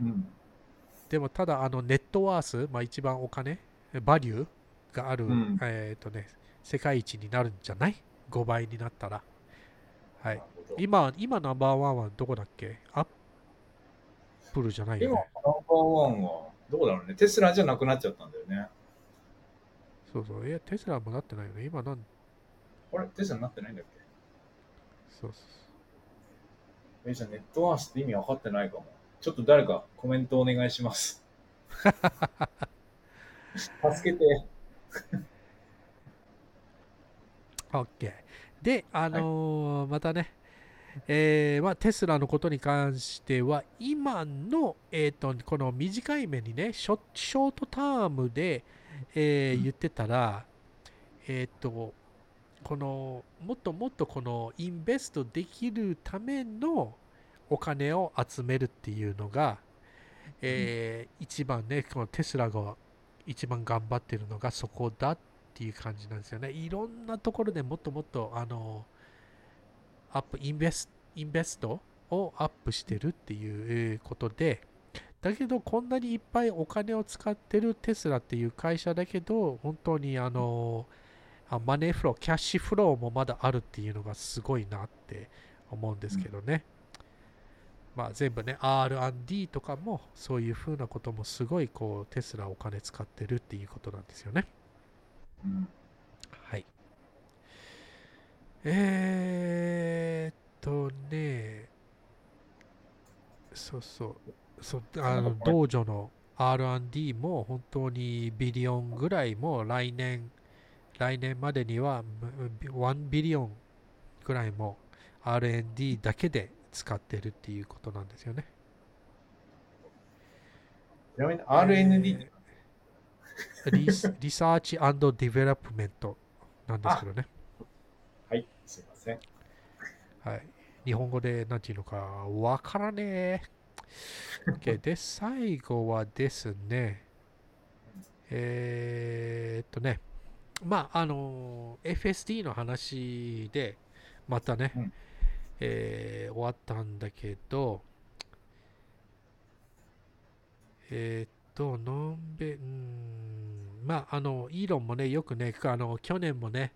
うん。でもただあのネットワース、まあ、一番お金、バリューがある、うんえっ、とね、世界一になるんじゃない？?5 倍になったら。はい今、今ナンバーワンはどこだっけ？アップルじゃないよ今、ねナン。バーワンは、どうだろうね。テスラじゃなくなっちゃったんだよね。そうそう。いや、テスラもなってないよね。今なん、あれ？テスラになってないんだっけ？そうそうえ、じゃあネットワースって意味分かってないかも。ちょっと誰かコメントお願いします。助けて。OK。で、あのーまたね、えーまあ、テスラのことに関しては、今の、えー、とこの短い目にね、ショショートタームで、えーうん。言ってたら、えっ、と、この、もっともっとこのインベストできるためのお金を集めるっていうのが、えー一番ね、このテスラが一番頑張ってるのがそこだっていう感じなんですよね。いろんなところでもっともっとあのアップインベスインベストをアップしてるっていうことで、だけどこんなにいっぱいお金を使ってるテスラっていう会社だけど、本当にあのマネーフロー、キャッシュフローもまだあるっていうのがすごいなって思うんですけどね。まあ全部ね、R&D とかもそういうふうなこともすごいこうテスラお金使ってるっていうことなんですよね。うん。はい。えー、っとね、そうそう、そうあの道場の R&D も本当にビリオンぐらいも来年来年までには1 billion ぐらいも R&D だけで使ってるっていうことなんですよね。ちなみに R&D ってリス research development なんですけどね。はい、すいません。はい。日本語で何て言うのかわからねえ。OK で、最後はですね、えー、っとね、まあ、あの、FSD の話で、またね、うんえー終わったんだけど、えーっと、のんべ、ん、まあ、あの、イーロンもね、よくね、あの、去年もね、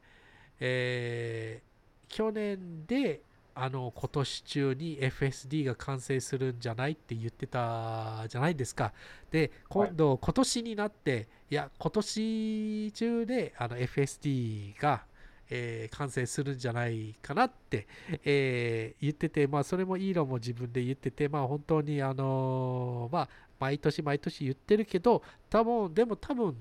えー去年で、あの、今年中に FSD が完成するんじゃないって言ってたじゃないですか。で、今度、今年になって、いや、今年中であの FSD が、えー完成するんじゃないかなって、えー言ってて、まあ、それもイーロンも自分で言ってて、まあ、本当に、あのーまあ、毎年毎年言ってるけど、多分、でも多分、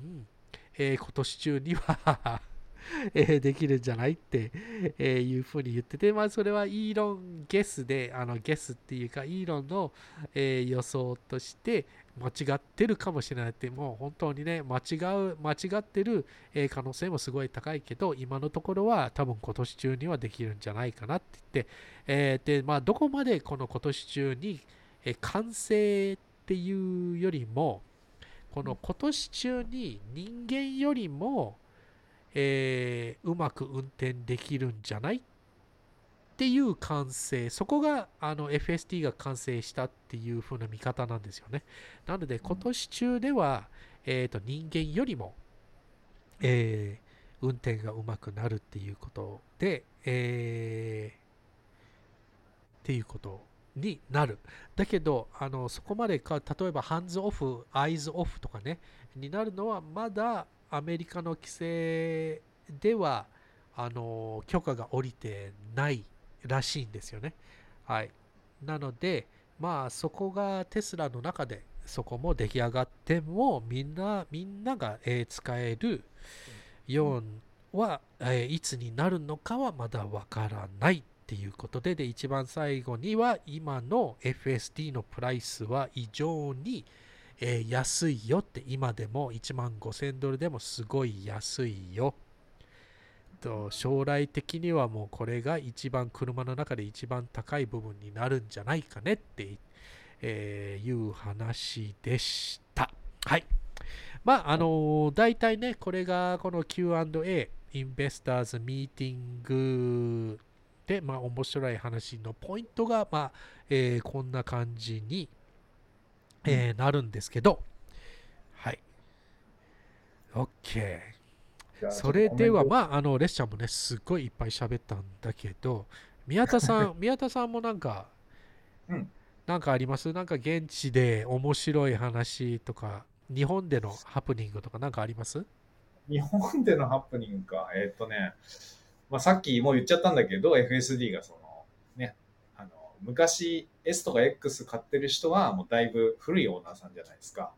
えー今年中には えーできるんじゃないって、えーいうふうに言ってて、まあ、それはイーロンゲスで、あのゲスっていうか、イーロンの、えー予想として間違ってるかもしれないって、もう本当にね、間違う、間違ってる、え可能性もすごい高いけど、今のところは多分今年中にはできるんじゃないかなって言って、えで、まあ、どこまでこの今年中に、えー完成っていうよりも、この今年中に人間よりも、えーうまく運転できるんじゃないっていう完成、そこがあの FST が完成したっていう風な見方なんですよね。なので今年中では、えー、と人間よりも、えー運転がうまくなるっていうことで、えーっていうことになる。だけど、あのそこまでか、例えばハンズオフ、アイズオフとかね、になるのはまだアメリカの規制ではあの許可が下りてないらしいんですよね。はい。なので、まあそこがテスラの中でそこも出来上がってもみんなみんなが、えー使えるようは、えーいつになるのかはまだわからないっていうことでで一番最後には今の FSD のプライスは異常に、えー安いよって今でも1万5000ドルでもすごい安いよ。と将来的にはもうこれが一番車の中で一番高い部分になるんじゃないかねって、えーいう話でした。はい。まああのー大体ねこれがこの Q&A インベスターズミーティングでまあ面白い話のポイントがまあ、えーこんな感じに、えーなるんですけど。はい。OK それでは、まあ、あの、レッシャーもね、すっごいいっぱい喋ったんだけど、宮田さん、宮田さんもなんか、うん。なんかあります？なんか現地で面白い話とか、日本でのハプニングとかなんかあります？日本でのハプニングか。えーっとね、まあ、さっきもう言っちゃったんだけど、FSD がその、ね、あの、昔 S とか X 買ってる人はもうだいぶ古いオーナーさんじゃないですか。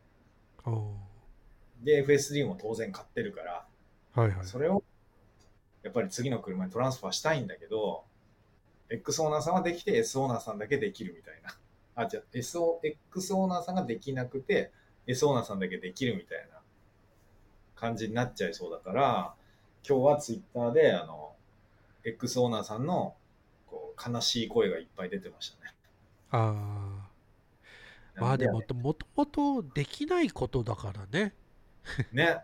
で、FSD も当然買ってるから、はいはい。それをやっぱり次の車にトランスファーしたいんだけど、X オーナーさんはできて S オーナーさんだけできるみたいな。あ、じゃあ S オ X オーナーさんができなくて S オーナーさんだけできるみたいな感じになっちゃいそうだから、今日はツイッターであの X オーナーさんのこう悲しい声がいっぱい出てましたね。ああ、まあでも、もともとできないことだからね。ね。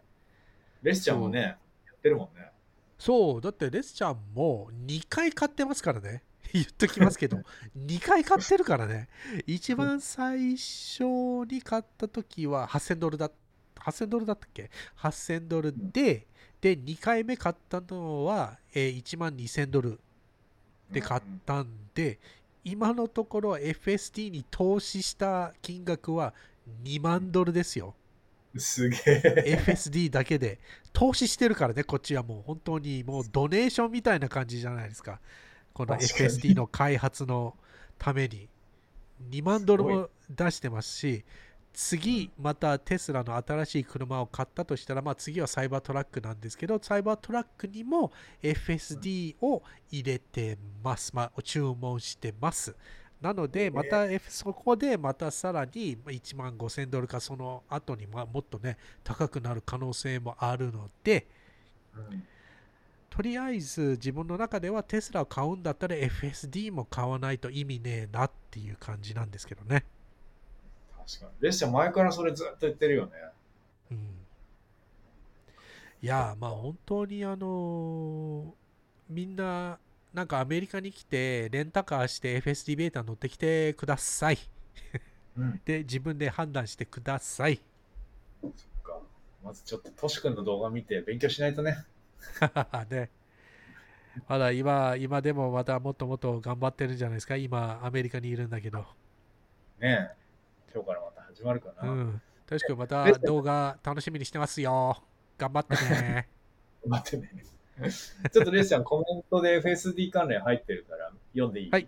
レスちゃんもね、やってるもんね。そう、だってレスちゃんも2回買ってますからね。言っときますけど、2回買ってるからね。一番最初に買った時は8000ドルだ、8000ドルだったっけ ?8000 ドルで、で、2回目買ったのは、えー1万2000ドルで買ったんで、今のところ FST に投資した金額は2万ドルですよ。すげえ。FSD だけで投資してるからね、こっちはもう本当にもうドネーションみたいな感じじゃないですか。この FSD の開発のために。2万ドルも出してますし、次、またテスラの新しい車を買ったとしたら、まあ、次はサイバートラックなんですけど、サイバートラックにも FSD を入れてます。まあ、注文してます。なので、また、F、そこでまたさらに1万5000ドルかその後にまあもっとね、高くなる可能性もあるので、うんとりあえず自分の中ではテスラを買うんだったら FSD も買わないと意味ねえなっていう感じなんですけどね。確かに。レッシャー前からそれずっと言ってるよね。うん、いやまあ本当にあのみんななんかアメリカに来てレンタカーして FSD ベータ乗ってきてください。うん。で自分で判断してください。そっか。まずちょっとトシ君の動画見て勉強しないとね。ね。まだ今、今でもまたもっともっと頑張ってるんじゃないですか。今、アメリカにいるんだけど。ねえ。今日からまた始まるかな。うん。確かまた動画楽しみにしてますよ。頑張ってね。待ってね。ちょっとレッシャーコメントで FSD 関連入ってるから読んでいい？はい。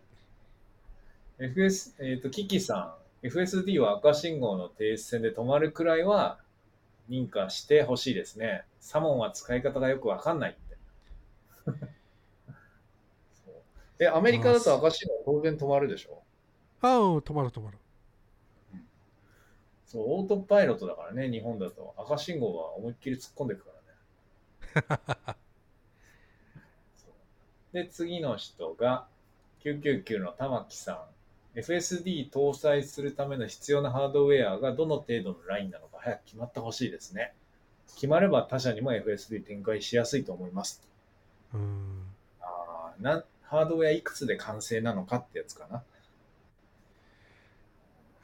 FS、えっ、と、キキさん、FSD は赤信号の停止線で止まるくらいは認可してほしいですね。サモンは使い方がよくわかんないって。え、アメリカだと赤信号当然止まるでしょ？あうん、止まる止まる。そう、オートパイロットだからね、日本だと。赤信号は思いっきり突っ込んでいくからね。で、次の人が、999の玉木さん。FSD 搭載するための必要なハードウェアがどの程度のラインなのか早く決まってほしいですね。決まれば他社にも FSD 展開しやすいと思います。うん。あーなんハードウェアいくつで完成なのかってやつかな。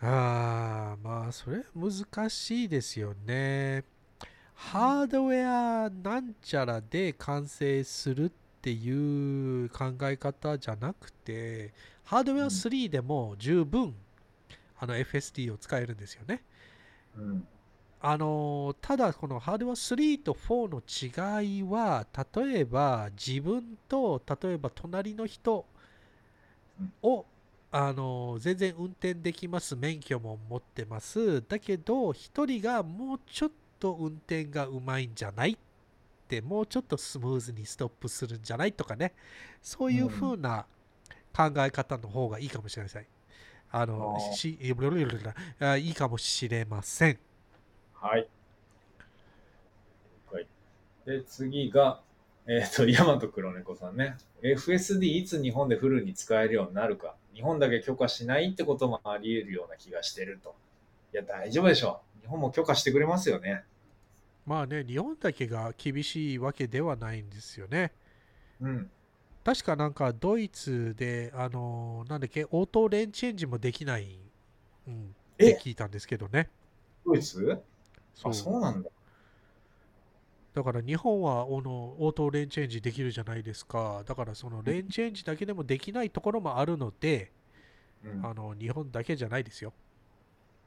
ああ、まあ、それ難しいですよね。ハードウェアなんちゃらで完成するっていう考え方じゃなくて、ハードウェアうん3でも十分、あの FSD を使えるんですよね。うん。あのただこのハードウェア3と4の違いは例えば自分と例えば隣の人を、あの全然運転できます免許も持ってますだけど一人がもうちょっと運転がうまいんじゃないってもうちょっとスムーズにストップするんじゃないとかねそういう風な考え方の方がいいかもしれませんあのしあいいかもしれませんはい。はい。で、次が、えっ、と、ヤマト黒猫さんね。FSD いつ日本でフルに使えるようになるか。日本だけ許可しないってこともあり得るような気がしてると。いや、大丈夫でしょう。日本も許可してくれますよね。まあね、日本だけが厳しいわけではないんですよね。うん。確かなんかドイツで、あのなんだっけ、オートレーンチェンジもできない、うん、っえ？て聞いたんですけどね。ドイツ？そうあ、そうなんだ。だから日本はあのオートレーンチェンジできるじゃないですか。だからそのレーンチェンジだけでもできないところもあるので、うん。あの日本だけじゃないですよ。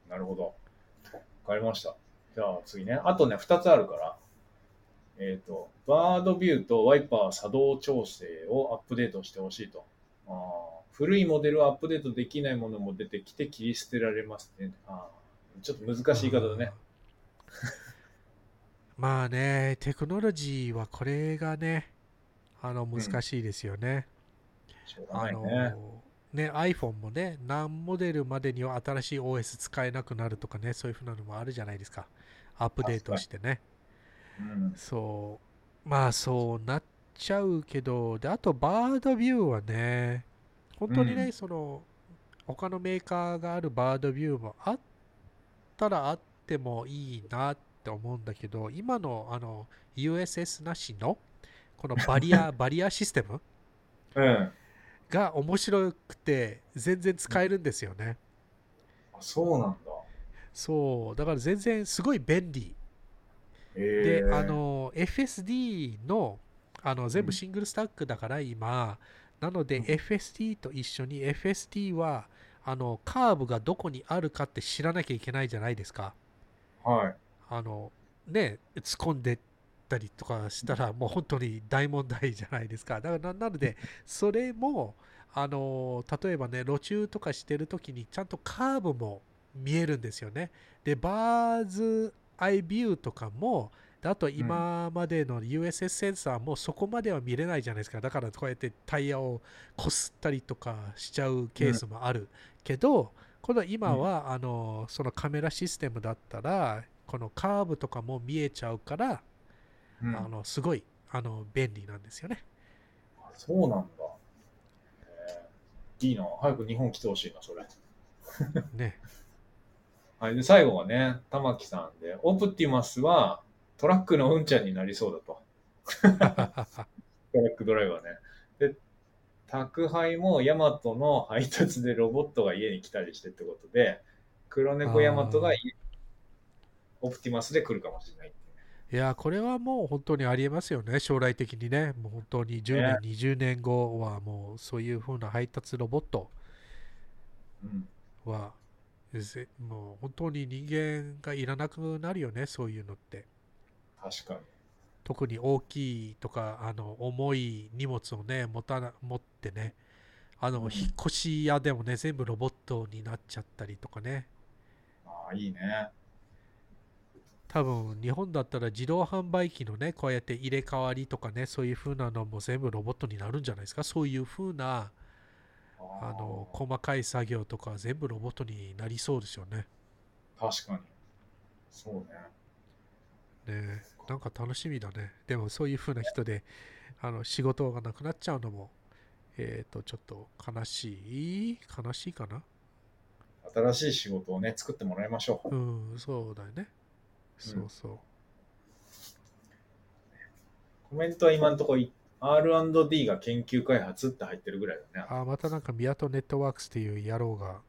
なるほど。わかりました。じゃあ次ね。あとね、2つあるから。えっ、と、バードビューとワイパー作動調整をアップデートしてほしいと。あー古いモデルをアップデートできないものも出てきて切り捨てられますね。あーちょっと難しい言い方だね。まあね、テクノロジーはこれがね、あの難しいですよね。うがあの。ね、iPhone もね、何モデルまでには新しい OS 使えなくなるとかね、そういうふうなのもあるじゃないですか。アップデートしてね。うん。そう、まあそうなっちゃうけど、で、あとバードビューはね、本当にね、うんその、他のメーカーがあるバードビューもあったらあってもいいなって思うんだけど、今のあの USS なしの、このバリア、バリアシステム？うん。が面白くて全然使えるんですよね。あ、そうなんだ。そう、だから全然すごい便利。えー、で、あ、の、FSD の、あの、全うん部シングルスタックだから今、なのでうん FSD と一緒に FSD は、あの、カーブがどこにあるかって知らなきゃいけないじゃないですか。はい。あの、ね、突っ込んでったりとかしたら、もう本当に大問題じゃないですか。だからな、なので、それも、あの、例えばね、路中とかしてるときに、ちゃんとカーブも見えるんですよね。で、バーズアイビューとかも、であと今までの USS センサーもそこまでは見れないじゃないですか。だからこうやってタイヤをこすったりとかしちゃうケースもあるけど、この今は、あのそのカメラシステムだったら、このカーブとかも見えちゃうから、うんあのすごいあの便利なんですよね。そうなんだ。へーいいな。早く日本来てほしいな、それ。ね。はい。で、最後がね、玉木さんで、オプティマスはトラックのうんちゃんになりそうだと。トラックドライバーね。で、宅配もヤマトの配達でロボットが家に来たりしてってことで、黒猫ヤマトが家オプティマスで来るかもしれないいや、これはもう本当にありえますよね、将来的にね。もう本当に10年、20年後はもうそういう風な配達ロボットうん。もう本当に人間がいらなくなるよね、そういうのって。確かに。特に大きいとか、あの重い荷物をね、持たな持ってね、あの、うん引っ越し屋でもね、全部ロボットになっちゃったりとかね。ああ、いいね。多分日本だったら自動販売機のねこうやって入れ替わりとかねそういう風なのも全部ロボットになるんじゃないですか？そういう風なあのー細かい作業とか全部ロボットになりそうですよね。確かに。そうね。ねえなんか楽しみだね。でもそういう風な人であの仕事がなくなっちゃうのもえっ、とちょっと悲しい？悲しいかな？新しい仕事をね、作ってもらいましょう。うんそうだよね。そうそう。コメントは今のところ R&D が研究開発って入ってるぐらいだね。あまたなんか宮戸ネットワークスっていう野郎が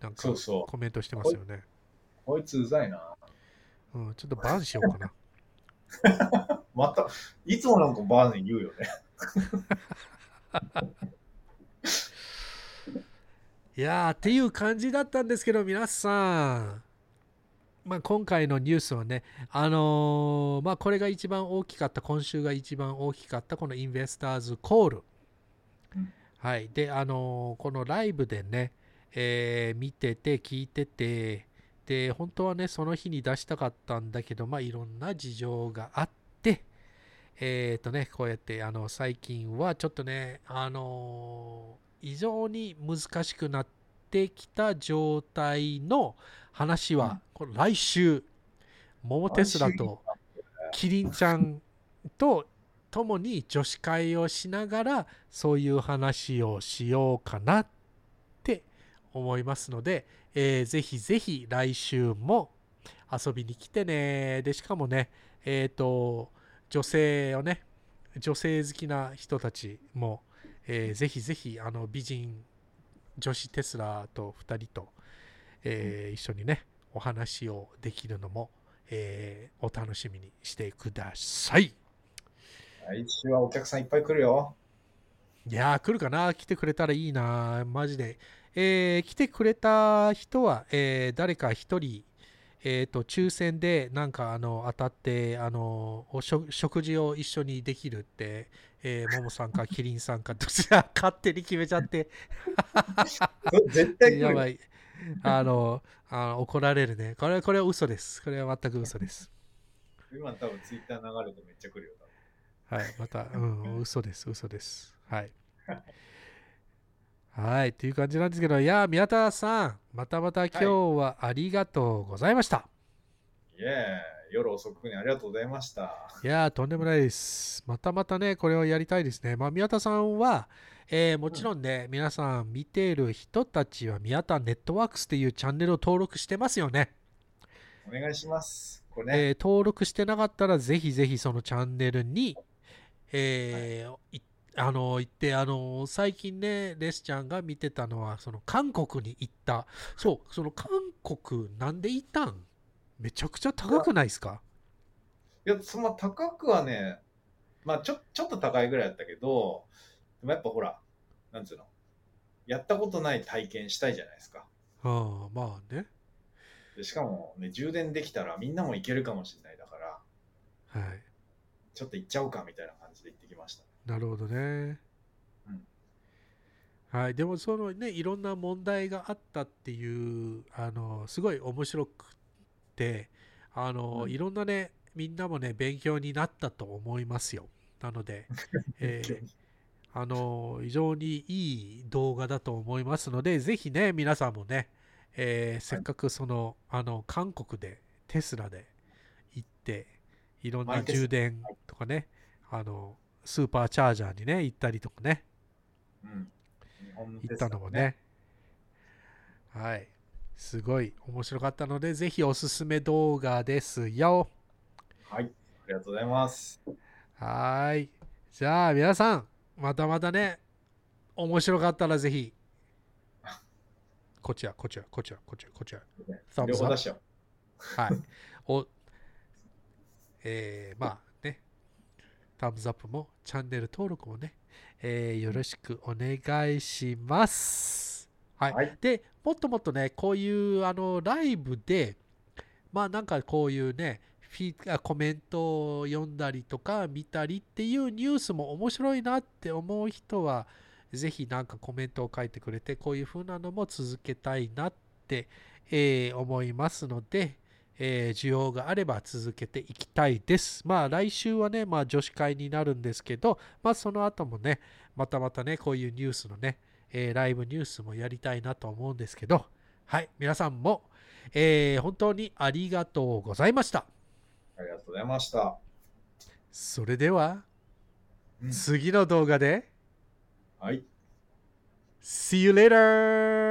なんかそうそうコメントしてますよね。こいつうざいな。うん、ちょっとバンしようかな。また、いつもなんかバーに言うよね。いやーっていう感じだったんですけど皆さん、まあ、今回のニュースはねあのーまあこれが一番大きかった今週が一番大きかったこのインベスターズコール、うん。はい。であのーこのライブでね、えー見てて聞いててで本当はねその日に出したかったんだけどまあいろんな事情があってえっ、とねこうやってあの最近はちょっとねあのー非常に難しくなってきた状態の話は、この来週桃テスラとキリンちゃんと共に女子会をしながらそういう話をしようかなって思いますので、えーぜひぜひ来週も遊びに来てね。でしかもねえっ、と女性をね女性好きな人たちも、えーぜひぜひあの美人女子テスラと2人と、えー一緒にねお話をできるのも、えーお楽しみにしてください。来週はお客さんいっぱい来るよ。いやー、来るかな？来てくれたらいいなマジで。えー来てくれた人は、えー誰か一人、えーと、抽選でなんかあの当たって、あのお食食事を一緒にできるって、えー、ももさんかキリンさんか、どちら勝手に決めちゃって、絶対。やばい。あの、あの怒られるね。これ、これは嘘です。これは全く嘘です。今多分ツイッター流れてめっちゃ来るよ。はい、また、うん、嘘です、嘘です。はい。はい、っていう感じなんですけど、いやー、宮田さん、またまた今日はありがとうございました。イエーイ夜遅くにありがとうございました。い、やー、とんでもないです。またまたね、これをやりたいですね。まあ、宮田さんは、えーもちろんね、皆さん見ている人たちは、宮田ネットワークスっていうチャンネルを登録してますよね。お願いします。これね、えー登録してなかったらぜひぜひそのチャンネルに、えーい。あの行ってあの最近ねレスちゃんが見てたのはその韓国に行った。そうその韓国なんで行ったん？めちゃくちゃ高くないですか？いや、そんな高くはね、まあちょちょっと高いぐらいだったけど、でもやっぱほら、なんつうの、やったことない体験したいじゃないですか。ああまあね。でしかもね、充電できたらみんなも行けるかもしれないだから、はい。ちょっと行っちゃおうかみたいな感じで行ってきました。なるほどね、うん。はい、でもそのねいろんな問題があったっていうあのすごい面白くてあの、うん。いろんなねみんなもね勉強になったと思いますよ。なので、えーあの非常にいい動画だと思いますのでぜひね皆さんもね、えーせっかくそのあの韓国でテスラで行っていろんな充電とかねあのスーパーチャージャーにね行ったりとかねうん。日本の行ったのもね。はい。すごい面白かったので、ぜひおすすめ動画ですよ。はい。ありがとうございます。はーい。じゃあ、皆さん、またまたね、面白かったらぜひ、こちら、こちら、こちら、こちら、こちら。両 Thumbs 方 up 出しよはい。お、えー、まあね、タムズアップもチャンネル登録もね、えーよろしくお願いします。はい。はいで、もっともっとね、こういうあのライブで、まあなんかこういうね、フィあコメントを読んだりとか見たりっていうニュースも面白いなって思う人は、ぜひなんかコメントを書いてくれて、こういう風なのも続けたいなって、えー思いますので、えー需要があれば続けていきたいです。まあ来週はね、まあ女子会になるんですけど、まあその後もね、またまたね、こういうニュースのね、えーライブニュースもやりたいなと思うんですけど、はい、皆さんも、えー本当にありがとうございました。う。ありがとうございました。それでは、うん次の動画で、はい。See you later!